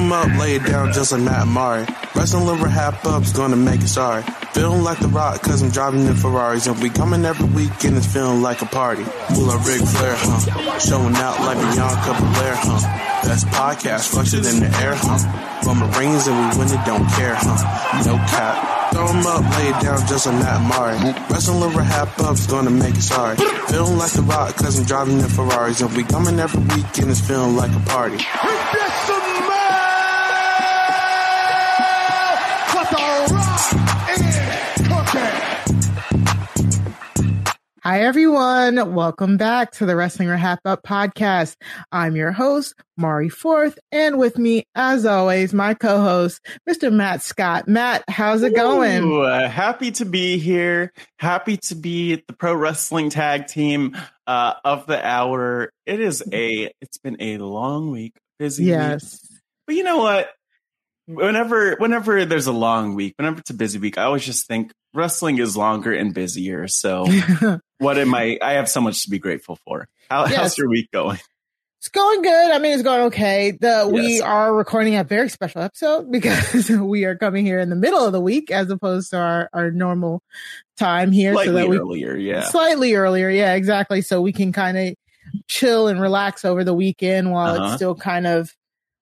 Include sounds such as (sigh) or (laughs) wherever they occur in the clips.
'Em up, lay it down just like Matt Murray. Wrestling liver half up's gonna make it sorry. Feeling like the rock, cause I'm driving in Ferraris. And we coming every weekend, it's feeling like a party. Pull like Ric Flair, huh? Showing out like Bianca Belair, huh? Best podcast, flush in the air, huh? From the rings and we win it, don't care, huh? No cap. Throw 'em up, lay it down just like Matt Murray. Wrestling liver half up's gonna make it sorry. Feeling like the rock, cause I'm driving in Ferraris. And we coming every weekend, it's feeling like a party. Hi, everyone. Welcome back to the Wrestling Wrap Up podcast. I'm your host, Mari Forth, and with me, as always, my co-host, Mr. Matt Scott. Matt, how's it going? Ooh, uh, happy to be here. Happy to be the pro wrestling tag team uh, of the hour. It is a. It's been a long week, busy. Yes. Week. But you know what? Whenever, whenever there's a long week, whenever it's a busy week, I always just think wrestling is longer and busier. So, (laughs) what am I? I have so much to be grateful for. How, Yes. How's your week going? It's going good. I mean, it's going okay. The we are recording a very special episode because (laughs) we are coming here in the middle of the week as opposed to our, our normal time here. Slightly so that we earlier, yeah. slightly earlier. Yeah, exactly. So we can kind of chill and relax over the weekend while Uh-huh. it's still kind of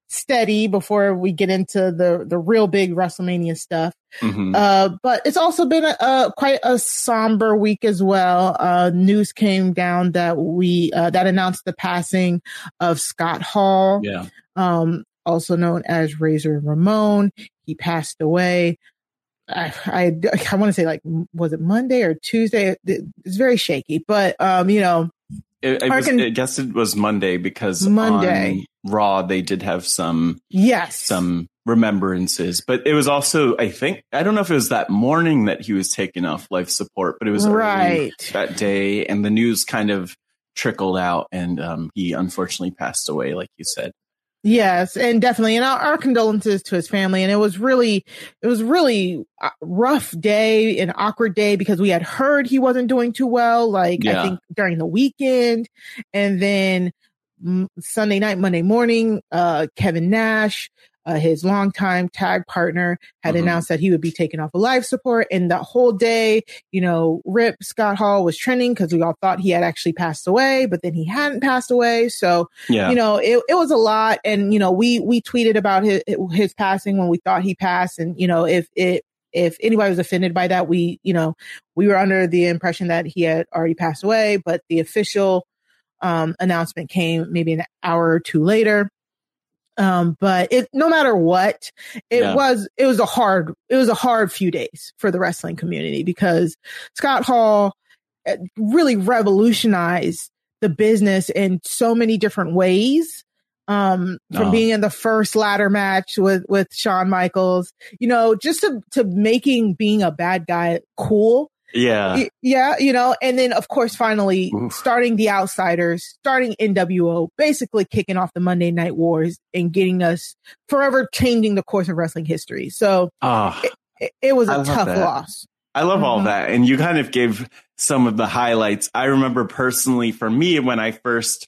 steady before we get into the the real big WrestleMania stuff. Mhm. Uh, but it's also been a, a quite a somber week as well. Uh, news came down that we uh, that announced the passing of Scott Hall, yeah. um, also known as Razor Ramon. He passed away. I I, I want to say like was it Monday or Tuesday? It's very shaky, but um, you know, It, I, was, can- I guess it was Monday because Monday. on Raw they did have some yes, some remembrances, but it was also I think I don't know if it was that morning that he was taken off life support, but it was early right. that day, and the news kind of trickled out, and um, he unfortunately passed away, like you said. Yes, and definitely, and our, our condolences to his family. And it was really, it was really a rough day, an awkward day because we had heard he wasn't doing too well. Like I think during the weekend, and then Sunday night, Monday morning, uh, Kevin Nash, uh, his longtime tag partner, had Mhm. announced that he would be taking off of life support. And the whole day, you know, Rip Scott Hall was trending because we all thought he had actually passed away, but then he hadn't passed away. So Yeah, you know, it, it was a lot. And, you know, we, we tweeted about his, his passing when we thought he passed. And, you know, if it, if anybody was offended by that, we, you know, we were under the impression that he had already passed away, but the official, um, announcement came maybe an hour or two later. Um, but it, no matter what, it Yeah. was, it was a hard, it was a hard few days for the wrestling community because Scott Hall uh, really revolutionized the business in so many different ways. Um, from Oh. being in the first ladder match with, with Shawn Michaels, you know, just to, to making being a bad guy cool. Yeah, yeah, you know, and then of course, finally Oof. starting the Outsiders, starting NWO, basically kicking off the Monday Night Wars and getting us forever changing the course of wrestling history. So Ah, it, it was a tough that. loss. I love all Mhm. that, and you kind of gave some of the highlights. I remember personally, for me, when I first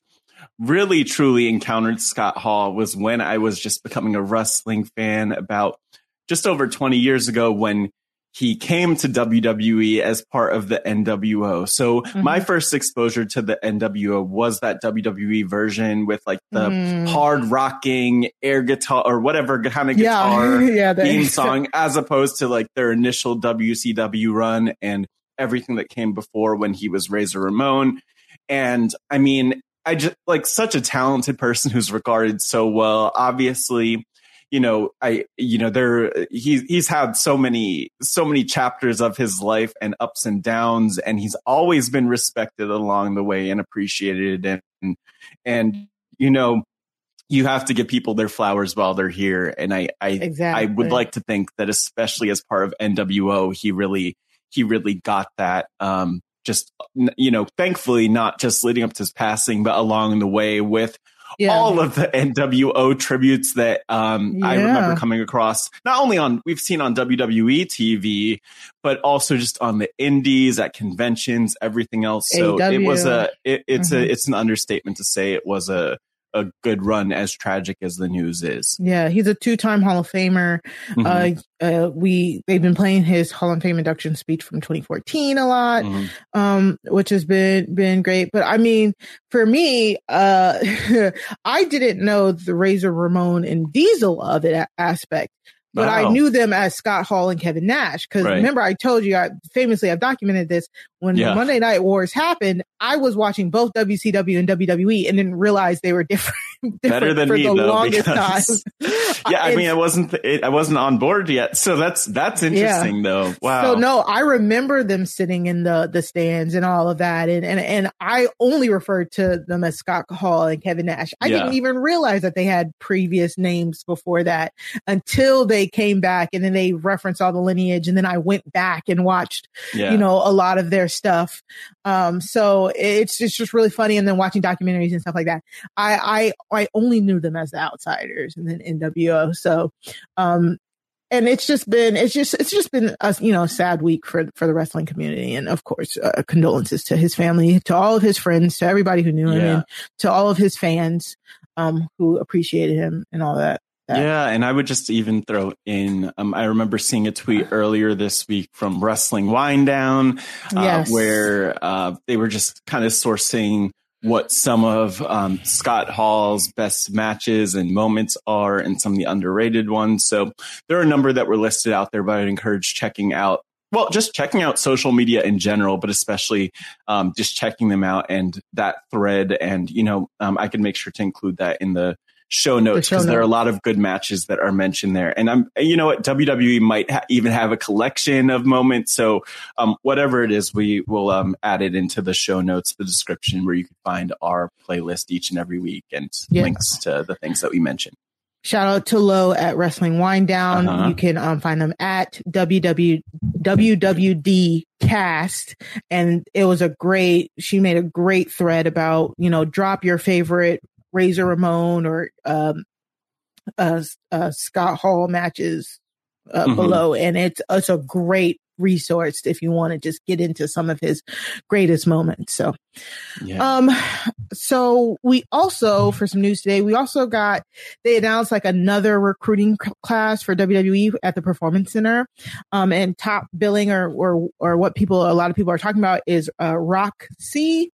really truly encountered Scott Hall was when I was just becoming a wrestling fan about just over 20 years ago when he came to WWE as part of the NWO. So Mm-hmm. my first exposure to the NWO was that WWE version with like the Mm. hard rocking air guitar or whatever kind of Yeah. (laughs) guitar Yeah, the- theme (laughs) song, as opposed to like their initial WCW run and everything that came before when he was Razor Ramon. And I mean, I just like such a talented person who's regarded so well. Obviously, you know, I, you know, there, he's, he's had so many, so many chapters of his life and ups and downs, and he's always been respected along the way and appreciated. And, and, you know, you have to give people their flowers while they're here. And I, I, exactly. I would like to think that especially as part of NWO, he really, he really got that. Um, just, you know, thankfully not just leading up to his passing, but along the way with Yeah. all of the NWO tributes that um, I remember coming across, not only on we've seen on WWE TV, but also just on the indies at conventions, everything else. So it was a it, it's Mhm. a it's an understatement to say it was a a good run, as tragic as the news is. Yeah, he's a two-time Hall of Famer. Mhm. Uh, uh, we they've been playing his Hall of Fame induction speech from 2014 a lot, Mhm. um, which has been been great. But I mean, for me, uh, (laughs) I didn't know the Razor Ramon and Diesel of it aspect. But I knew them as Scott Hall and Kevin Nash because Right. remember I told you I famously I've documented this when Yeah. Monday Night Wars happened. I was watching both WCW and WWE and didn't realize they were (laughs) different. (laughs) Better than me the though, longest because time. (laughs) yeah, I (laughs) mean, I wasn't it, I wasn't on board yet, so that's that's interesting though. Wow. So no, I remember them sitting in the the stands and all of that, and and and I only referred to them as Scott Hall and Kevin Nash. I Yeah. didn't even realize that they had previous names before that until they came back, and then they referenced all the lineage, and then I went back and watched, yeah. you know, a lot of their stuff. Um, so it's it's just really funny, and then watching documentaries and stuff like that. I I I only knew them as the outsiders, and then NWO. So, um, and it's just been it's just it's just been a you know sad week for for the wrestling community and of course uh, condolences to his family to all of his friends to everybody who knew him Yeah. and to all of his fans um who appreciated him and all that that- Yeah, and I would just even throw in. Um, I remember seeing a tweet earlier this week from Wrestling Wind Down, uh, Yes. where uh, they were just kind of sourcing what some of um, Scott Hall's best matches and moments are, and some of the underrated ones. So there are a number that were listed out there, but I'd encourage checking out. Well, just checking out social media in general, but especially um, just checking them out and that thread. And you know, um, I can make sure to include that in the show notes because there are a lot of good matches that are mentioned there. And I'm, you know what, WWE might ha- even have a collection of moments. So, um, whatever it is, we will um, add it into the show notes, the description where you can find our playlist each and every week and Yeah. links to the things that we mentioned. Shout out to Lo at Wrestling Wind Down. Uh-huh. You can um, find them at www WWD Cast, and it was a great. She made a great thread about you know drop your favorite Razor Ramon or um, uh, uh, Scott Hall matches uh, Mhm. below, and it's it's a great resource if you want to just get into some of his greatest moments. So. Yeah. Um, so we also, for some news today, we also got, they announced like another recruiting c- class for WWE at the Performance Center. Um, and top billing or, or, or what people, a lot of people are talking about is, uh, Rock C,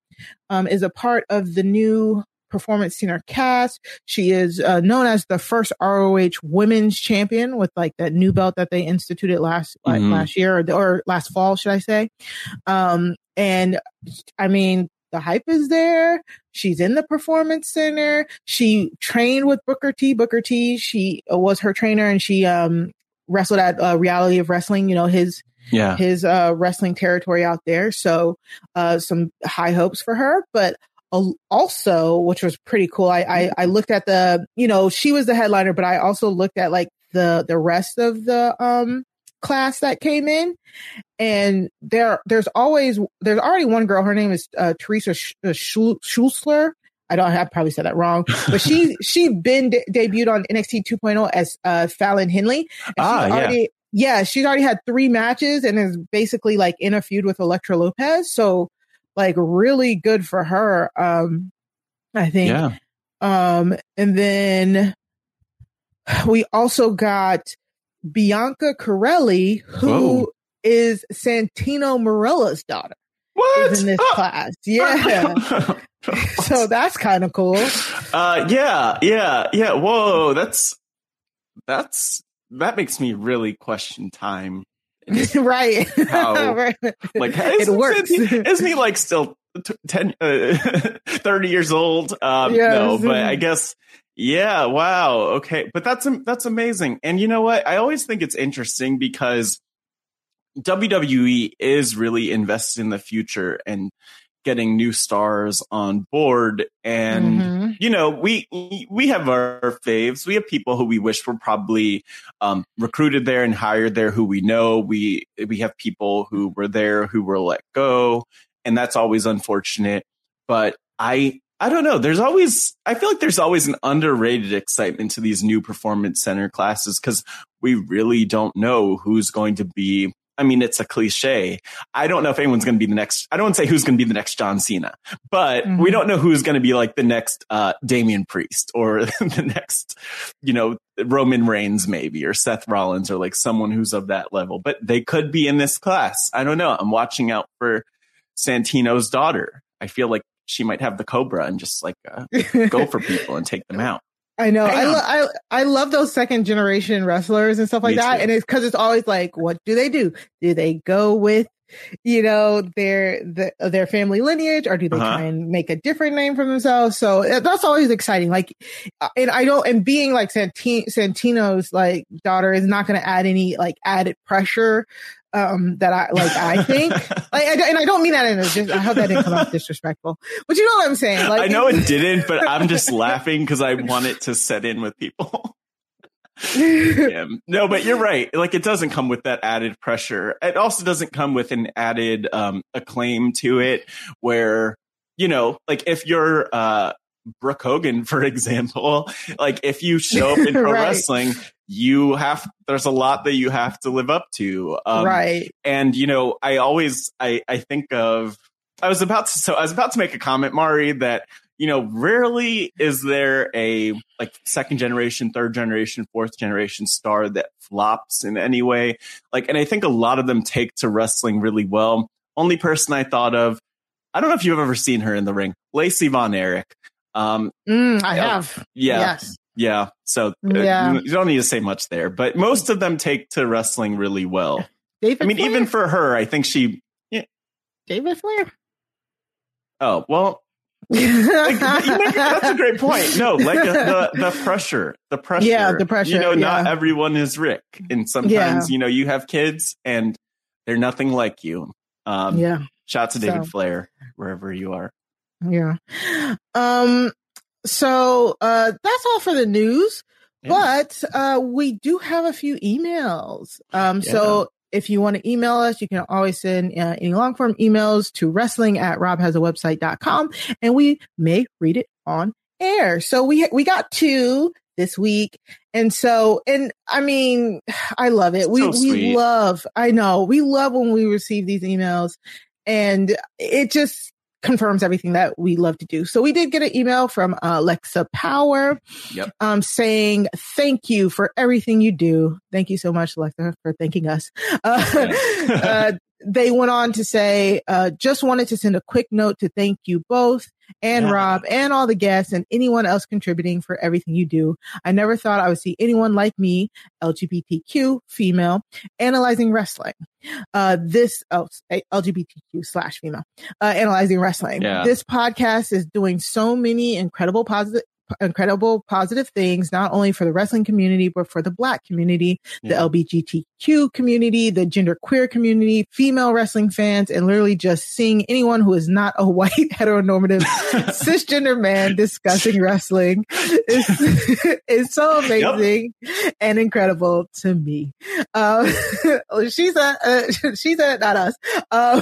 um, is a part of the new Performance Center cast. She is uh, known as the first ROH Women's Champion with like that new belt that they instituted last like, Mhm. last year or, or last fall, should I say? Um, and I mean, the hype is there. She's in the performance center. She trained with Booker T. Booker T. She uh, was her trainer and she um wrestled at uh, Reality of Wrestling. You know his yeah. his uh wrestling territory out there. So uh some high hopes for her, but. Al- Also, which was pretty cool. I, I I looked at the, you know, she was the headliner, but I also looked at like the the rest of the um class that came in, and there there's always there's already one girl her name is uh, teresa uh, schulzler i don't have probably said that wrong but she (laughs) she been de- debuted on nxt 2.0 as uh fallon henley and Ah, she's yeah. yeah she's already had three matches and is basically like in a feud with elektra lopez so like really good for her um i think Yeah. um, and then we also got Bianca Carelli, who Whoa. is Santino Marella's daughter. What? Is in this Oh. class. Yeah. (laughs) so that's kind of cool. uh, yeah, yeah, yeah. Whoa, that's that's that makes me really question time. (laughs) right. How- (laughs) Right. Like, it isn't, works. Isn't (laughs) he, isn't he like still t- ten, uh, thirty years old? Um, Yes. No, but I guess. Yeah. Wow. Okay. But that's that's amazing. And you know what? I always think it's interesting because WWE is really invested in the future and getting new stars on board. And Mhm. you know we we have our faves. We have people who we wish were probably um, recruited there and hired there who we know. We we have people who were there who were let go and that's always unfortunate. But i i don't know. There's always i feel like there's always an underrated excitement to these new performance center classes because we really don't know who's going to be I mean, it's a cliche. I don't know if anyone's going to be the next. I don't want to say who's going to be the next John Cena, but Mhm. we don't know who's going to be like the next uh, Damian Priest or (laughs) the next, you know, Roman Reigns maybe or Seth Rollins or like someone who's of that level. But they could be in this class. I don't know. I'm watching out for Santino's daughter. I feel like she might have the Cobra and just like uh, go for people and take them (laughs) out. I know. I, lo- I I love those second generation wrestlers and stuff like Me that. too. And it's because it's always like, what do they do? Do they go with, you know, their the, their family lineage, or do they Uh-huh. try and make a different name for themselves? So that's always exciting. Like, uh, and I don't. And being like Santi- Santino's like daughter is not going to add any like added pressure. Um, that I like. I think, (laughs) like, I, and I don't mean that in a. Just, I hope that didn't come off disrespectful. But you know what I'm saying? Like, I know it didn't, but I'm just laughing because I want it to set in with people. (laughs) No, but you're right. Like it doesn't come with that added pressure. It also doesn't come with an added um, acclaim to it where, you know, like if you're uh Brooke Hogan, for (laughs) example, like if you show up in pro Right. wrestling, you have there's a lot that you have to live up to. Um, right. and you know i always i i think of i was about to so i was about to make a comment mari that you know rarely is there a like second generation third generation fourth generation star that flops in any way like and i think a lot of them take to wrestling really well only person i thought of i don't know if you've ever seen her in the ring lacey von erich um Mm, I Yeah. have. yeah Yes. Yeah so uh, you don't need to say much there but most of them take to wrestling really well David I mean, Flair? even for her, I think she. David Flair. Oh well, like, that's a (laughs) great point. No, like uh, the the pressure, the pressure. Yeah, the pressure, You know, not everyone is Ric, and sometimes Yeah. you know you have kids and they're nothing like you. Um, yeah, Shout to David So- Flair wherever you are. yeah. Um. So uh, that's all for the news. Yeah. But uh, we do have a few emails. Um, so if you want to email us, you can always send uh, any long form emails to wrestling at robhasawebsite.com and we may read it on air. So we, we got two this week. And so, and I mean, (sighs) I love it. We, So we love, I know we love when we receive these emails and it just confirms everything that we love to do. So we did get an email from uh, Alexa Power Yep. um, saying thank you for everything you do. Thank you so much, Alexa, for thanking us. Uh, (laughs) uh, they went on to say, uh, just wanted to send a quick note to thank you both and Yeah. Rob and all the guests and anyone else contributing for everything you do. I never thought I would see anyone like me, LGBTQ female, analyzing wrestling. Uh, this, oh, LGBTQ slash female, uh, analyzing wrestling. Yeah. This podcast is doing so many incredible positive, incredible positive things, not only for the wrestling community, but for the black community, the LGBTQ community, the gender queer community, female wrestling fans, and literally just seeing anyone who is not a (laughs) white heteronormative (laughs) cisgender man discussing wrestling is, (laughs) is so amazing and incredible to me. Um, she's a, uh, she's a, not us. Uh,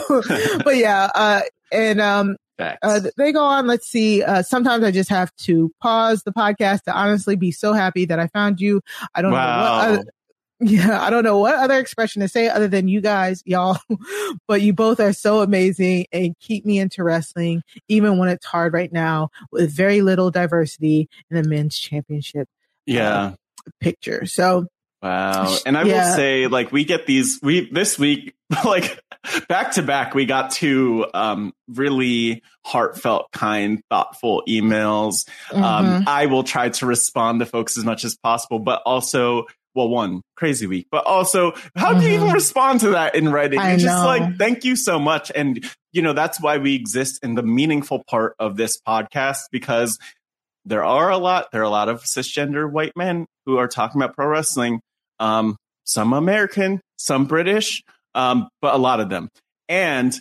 but yeah, uh, and, um. Uh, they go on. Let's see. Uh, sometimes I just have to pause the podcast to honestly be so happy that I found you. I don't know what. Other, (laughs) yeah, I don't know what other expression to say other than you guys, y'all. (laughs) but you both are so amazing and keep me into wrestling, even when it's hard right now with very little diversity in the men's championship yeah. picture. So Wow. And I Yeah. will say, like, we get these, we, this week, (laughs) like, back to back, we got two, um, really heartfelt, kind, thoughtful emails. Um, Mhm. I will try to respond to folks as much as possible, but also, well, one, crazy week, but also, how do you even Mhm. respond to that in writing? I It's just know. like, thank you so much. And, you know, that's why we exist in the meaningful part of this podcast because there are a lot, there are a lot of cisgender white men who are talking about pro wrestling. Um, some American, some British, um, but a lot of them. And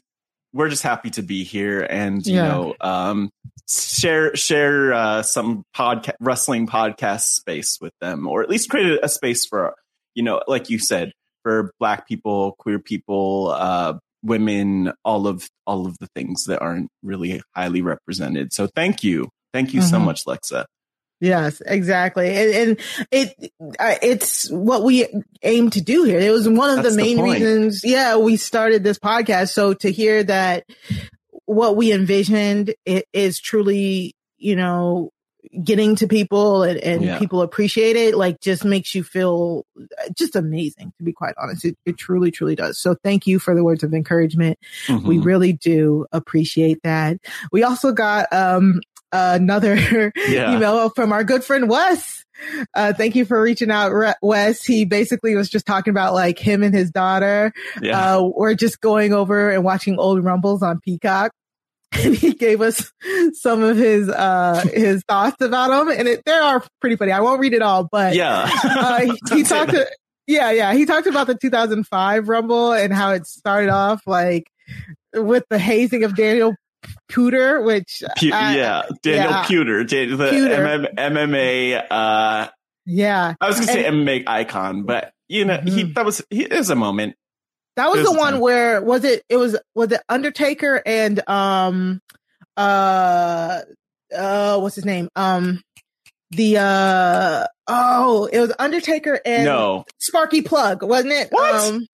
we're just happy to be here and, you Yeah. know, um, share, share, uh, some podcast, wrestling podcast space with them, or at least create a, space for, you know, like you said, for black people, queer people, uh, women, all of, all of the things that aren't really highly represented. So thank you. Thank you so Mhm. much, Lexa. Yes, exactly. And, and it, uh, it's what we aim to do here. It was one of That's the the main point. reasons. Yeah. We started this podcast. So to hear that what we envisioned it is truly, you know, getting to people and, and Yeah. people appreciate it, like just makes you feel uh, just amazing, to be quite honest. It, it truly, truly does. So thank you for the words of encouragement. We Mhm. really do appreciate that. We also got, um, another (laughs) Yeah. email from our good friend Wes. Uh, thank you for reaching out, Wes. He basically was just talking about like him and his daughter. yeah. Uh, we're just going over and watching old rumbles on Peacock. (laughs) And he gave us some of his, uh, (laughs) his thoughts about them. And it, they are pretty funny. I won't read it all, but yeah. uh, he, he talked to, yeah, yeah. He talked about the 2005 Rumble and how it started off like with the hazing of Daniel Cooter, which I- yeah, Daniel yeah. Puder, the Puder. MM, MMA. Uh, yeah, I was gonna say And- MMA icon, but you know, he Mhm. that was he is a moment. that was was the one time. where was it? It was was it Undertaker and um uh uh what's his name um the uh oh it was Undertaker and no, Sparky Plugg wasn't it? What? Um,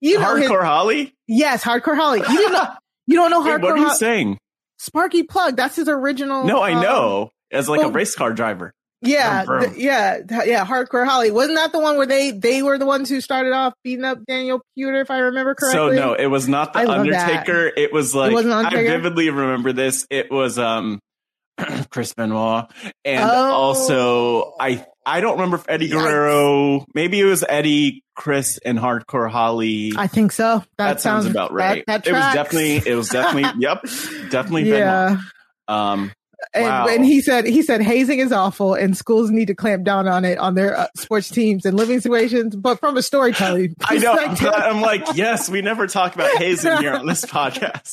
you know his- hardcore Holly. yes, Hardcore Holly. You didn't know. (laughs) You don't know Wait, Hardcore what are you saying? Sparky Plugg. That's his original. No, I um, know. As like a race car driver. Yeah, Vroom, vroom. th- yeah, th- yeah. Hardcore Holly wasn't that the one where they they were the ones who started off beating up Daniel Puder, if I remember correctly. So no, it was not the I. Undertaker. It was like wasn't I vividly remember this. It was um (clears throat) Chris Benoit, and Oh. also I I don't remember if Eddie Yikes. Guerrero. Maybe it was Eddie, Chris, and Hardcore Holly. I think so. That, that, sounds, about right. That, that it was definitely. It was definitely. (laughs) yep, definitely. yeah. Benoit. Um. And, Wow. and he said he said hazing is awful, and schools need to clamp down on it on their uh, sports teams and living situations. But from a storytelling, (laughs) I know. I'm like, yes, we never talk about hazing here on this (laughs) podcast.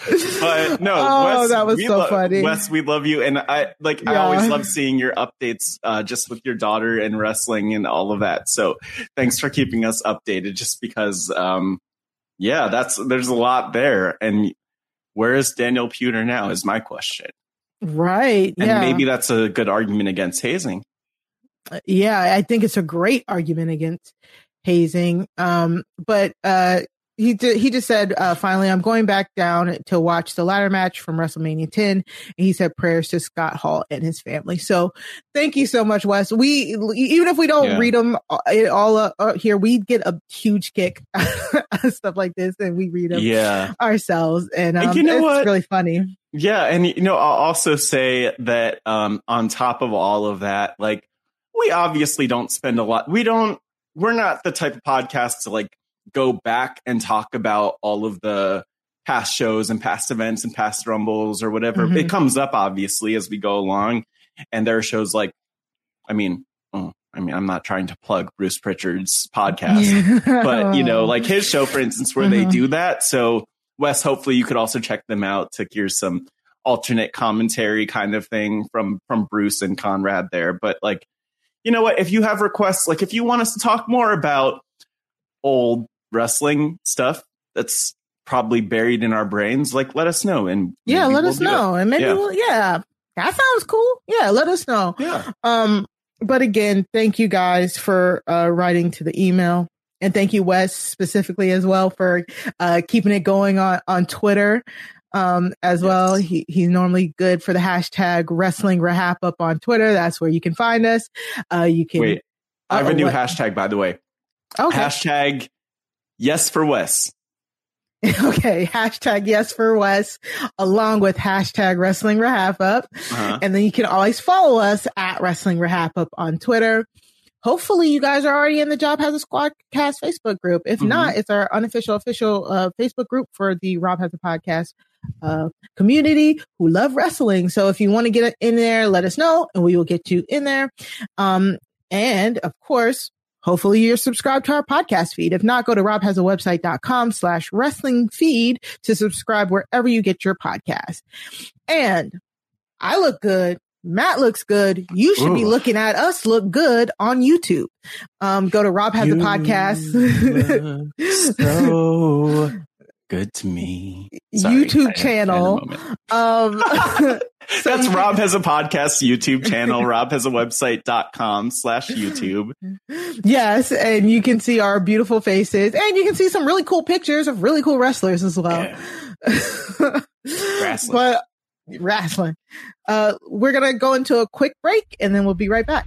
(laughs) But no, Oh, Wes, that was we so lo- funny. Wes, we love you, and I like. I always love seeing your updates, uh, just with your daughter and wrestling and all of that. So, thanks for keeping us updated. Just because, um, yeah, that's there's a lot there. And where is Daniel Puder now? Is my question. right? And yeah, maybe that's a good argument against hazing. yeah, I think it's a great argument against hazing. Um, but uh, he did, he just said, uh, finally, I'm going back down to watch the ladder match from WrestleMania 10. And he said prayers to Scott Hall and his family. So thank you so much, Wes. We even if we don't Yeah. read them all uh, uh, here, we get a huge kick (laughs) stuff like this, and we read them Yeah. ourselves. And, um, And you know it's what? really funny. Yeah, and you know, I'll also say that um, on top of all of that, like we obviously don't spend a lot. We don't. We're not the type of podcast to like go back and talk about all of the past shows and past events and past rumbles or whatever. Mhm. It comes up obviously as we go along, and there are shows like, I mean, oh, I mean, I'm not trying to plug Bruce Pritchard's podcast, but you know, (laughs) like his show, for instance, where they Mhm. do that. So, Wes, hopefully you could also check them out to hear some alternate commentary kind of thing from from Bruce and Conrad there. But like, you know what? If you have requests, like if you want us to talk more about old wrestling stuff that's probably buried in our brains, like let us know. And yeah, let we'll us do it. know, and maybe Yeah. we'll, yeah, that sounds cool. Yeah, let us know. Yeah. Um, but again, thank you guys for uh, writing to the email. And thank you, Wes, specifically as well for uh, keeping it going on, on Twitter um, as well. He, he's normally good for the hashtag wrestling RHAPup on Twitter. That's where you can find us. Uh, you can. Wait, I have a new what? hashtag, by the way. Okay. Hashtag yes for Wes. (laughs) okay. Hashtag yes for Wes, along with hashtag wrestling RHAPup. Uh-huh. And then you can always follow us at wrestling RHAPup on Twitter. Hopefully you guys are already in the Job Has a Squad cast Facebook group. If Mhm. not, it's our unofficial official uh, Facebook group for the Rob Has a Podcast uh, community who love wrestling. So if you want to get in there, let us know and we will get you in there. Um, and of course, hopefully you're subscribed to our podcast feed. If not, go to robhasawebsite.com slash wrestling feed to subscribe wherever you get your podcast. And I look good. Matt looks good. You should be looking at us look good on YouTube. Um, go to Rob Has a Podcast. (laughs) so good to me. Sorry, YouTube channel. I had a moment. um, so (laughs) (laughs) That's Rob has a podcast YouTube channel. (laughs) Rob has a website.com slash YouTube. Yes, and you can see our beautiful faces, and you can see some really cool pictures of really cool wrestlers as well. Wrestling. but wrestling. Uh, we're gonna go into a quick break, and then we'll be right back.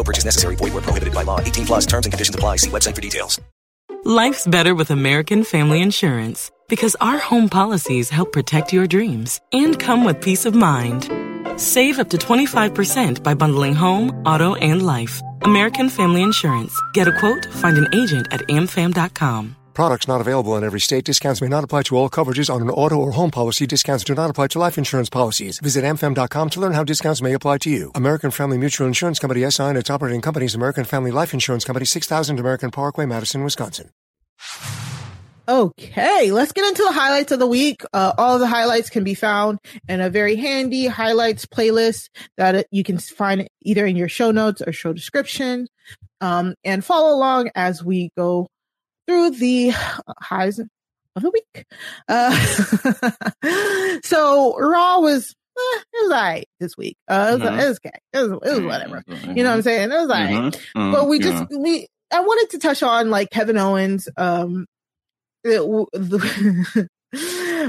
No purchase necessary. Void where prohibited by law. 18 plus terms and conditions apply. See website for details. Life's better with American Family Insurance because our home policies help protect your dreams and come with peace of mind. Save up to 25% by bundling home, auto, and life. American Family Insurance. Get a quote, find an agent at amfam.com. Products not available in every state. Discounts may not apply to all coverages on an auto or home policy. Discounts do not apply to life insurance policies. Visit amfam.com to learn how discounts may apply to you. American Family Mutual Insurance Company SI and its operating companies American Family Life Insurance Company 6000 American Parkway, Madison, Wisconsin. Okay, let's get into the highlights of the week. Uh, all the highlights can be found in a very handy highlights playlist that you can find either in your show notes or show description. Um, and follow along as we go through the highs of the week. Uh, (laughs) so Raw was, eh, it was alright this week. Uh, it was, Mhm. it was okay. It was, it was whatever. You know what I'm saying? It was alright. Mhm, mhm, But we just, we, I wanted to touch on like Kevin Owens, um, it the- (laughs)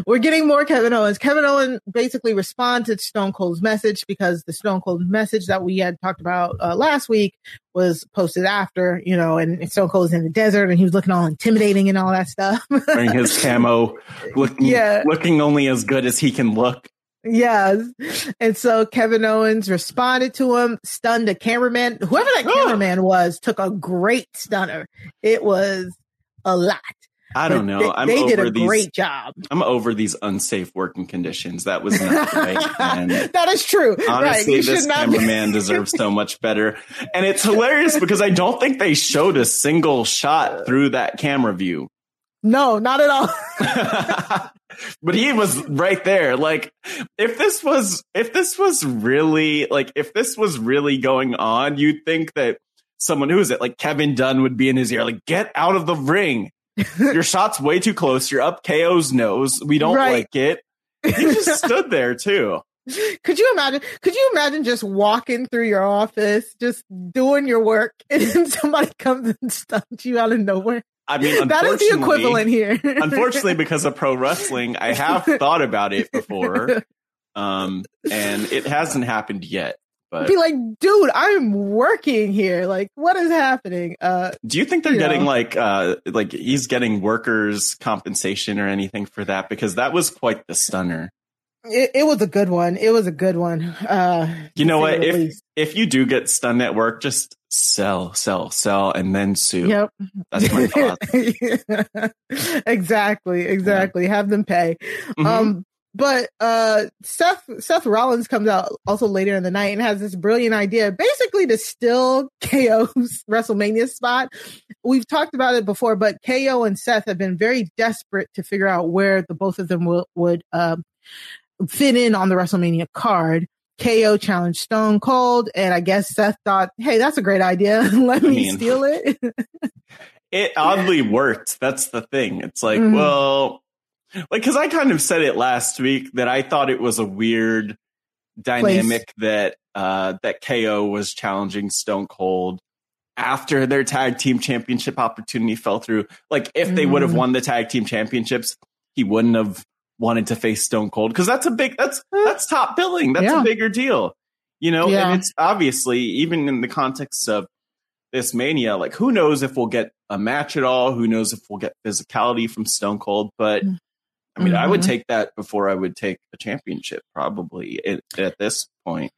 we're getting more Kevin Owens. Kevin Owens basically responded to Stone Cold's message because the Stone Cold message that we had talked about uh, last week was posted after, you know, and Stone Cold's in the desert and he was looking all intimidating and all that stuff. (laughs) Wearing his camo, looking, Yeah. looking only as good as he can look. yes. And so Kevin Owens responded to him, stunned a cameraman. Whoever that cameraman was took a great stunner. It was a lot. I don't know. They, I'm they over did a these. great job. I'm over these unsafe working conditions. That was not right. And (laughs) that is true. right. honestly, You this cameraman (laughs) deserves so much better. And it's hilarious because I don't think they showed a single shot through that camera view. No, not at all. (laughs) but he was right there. Like, if this was, if this was really, like, if this was really going on, you'd think that someone who is it, like Kevin Dunn would be in his ear, like, get out of the ring. (laughs) Your shot's way too close. You're up KO's nose. We don't Right. like it. He just (laughs) stood there too. Could you imagine? Could you imagine just walking through your office, just doing your work, (laughs) and then somebody comes and stuns you out of nowhere? I mean, that is the equivalent here. Unfortunately, because of pro wrestling, I have thought about it before. Um, and it hasn't happened yet. But be like, dude, I'm working here. Like, what is happening? Uh, do you think they're you getting know. like uh like he's getting workers compensation or anything for that? Because that was quite the stunner. it, it was a good one. It was a good one. Uh, You know what? If least. if you do get stunned at work, just sell, sell, sell, and then sue. Yep. That's my (laughs) thought. (laughs) exactly, exactly. Have them pay. Mhm. Um, but uh, Seth Seth Rollins comes out also later in the night and has this brilliant idea, basically to steal KO's (laughs) WrestleMania spot. We've talked about it before, but KO and Seth have been very desperate to figure out where the both of them will, would um, fit in on the WrestleMania card. KO challenged Stone Cold, and I guess Seth thought, "Hey, that's a great idea. (laughs) Let me mean- steal it." (laughs) it oddly worked. That's the thing. It's like, Mhm. well, like, cause I kind of said it last week that I thought it was a weird dynamic that, uh, that KO was challenging Stone Cold after their tag team championship opportunity fell through. Like, if they would have Mhm. won the tag team championships, he wouldn't have wanted to face Stone Cold. Cause that's a big, that's, that's top billing. That's Yeah. a bigger deal, you know? Yeah. And it's obviously, even in the context of, this mania like who knows if we'll get a match at all who knows if we'll get physicality from stone cold but i mean i would Mhm. take that before i would take a championship probably at, at this point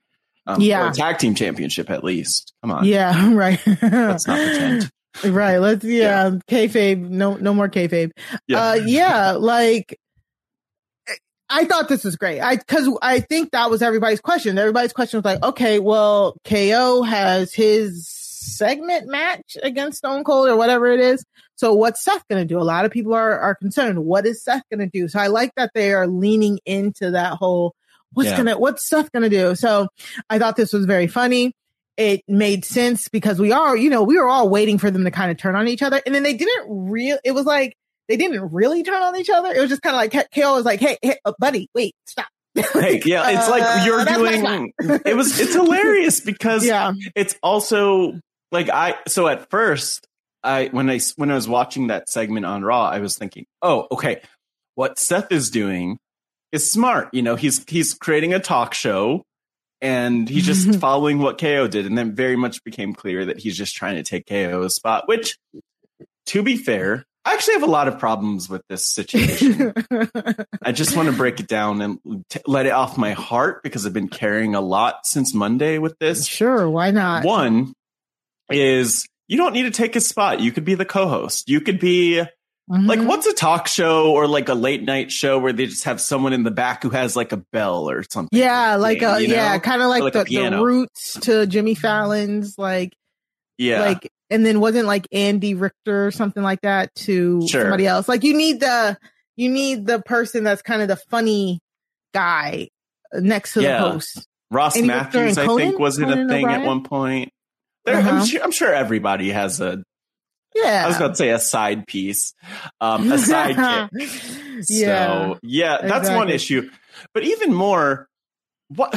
um, Yeah. tag team championship at least come on Yeah, (laughs) right. let's not pretend right. Let's yeah, kayfabe. No, no more kayfabe. Yeah. Uh, yeah, like I thought this was great. I because I think that was everybody's question. Everybody's question was like, okay, well, KO has his segment match against Stone Cold or whatever it is. So what's Seth going to do? A lot of people are are concerned. What is Seth going to do? So I like that they are leaning into that whole what's Yeah. gonna what's Seth gonna do? So I thought this was very funny. It made sense because we are, you know, we were all waiting for them to kind of turn on each other, and then they didn't real. It was like they didn't really turn on each other. It was just kind of like KO was like, "Hey, hey uh, buddy, wait, stop." (laughs) hey yeah it's Uh, like you're that's my doing (laughs) it was it's hilarious because (laughs) Yeah. it's also like i so at first i when i when i was watching that segment on raw i was thinking oh okay what seth is doing is smart you know he's he's creating a talk show and he's just (laughs) following what ko did and then very much became clear that he's just trying to take ko's spot which to be fair i actually have a lot of problems with this situation (laughs) I just want to break it down and t- let it off my heart because I've been carrying a lot since Monday with this. Sure, why not? One is you don't need to take a spot. You could be the co-host. You could be Mm-hmm. like what's a talk show or like a late night show where they just have someone in the back who has like a bell or something. Yeah, like a you know? yeah, kind of like, like the, the roots to Jimmy Fallon's, like Yeah. like, and then wasn't like Andy Richter or something like that to Sure. somebody else. Like you need the you need the person that's kind of the funny guy next to Yeah. the host. Ross Andy Matthews, I think, was it a thing at one point. There, Uh-huh. I'm, sure, I'm sure everybody has a Yeah, I was going to say a side piece, um, a (laughs) sidekick. Yeah. So yeah, that's one issue. But even more, what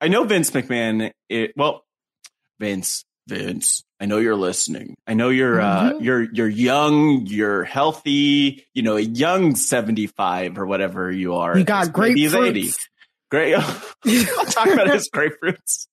I know Vince McMahon. It, well, Vince, Vince. I know you're listening. I know you're uh, Mhm. you're you're young, you're healthy. You know, a young seventy five or whatever you are. You got he's grapefruits. Great. (laughs) I'm talking about (laughs) his grapefruits.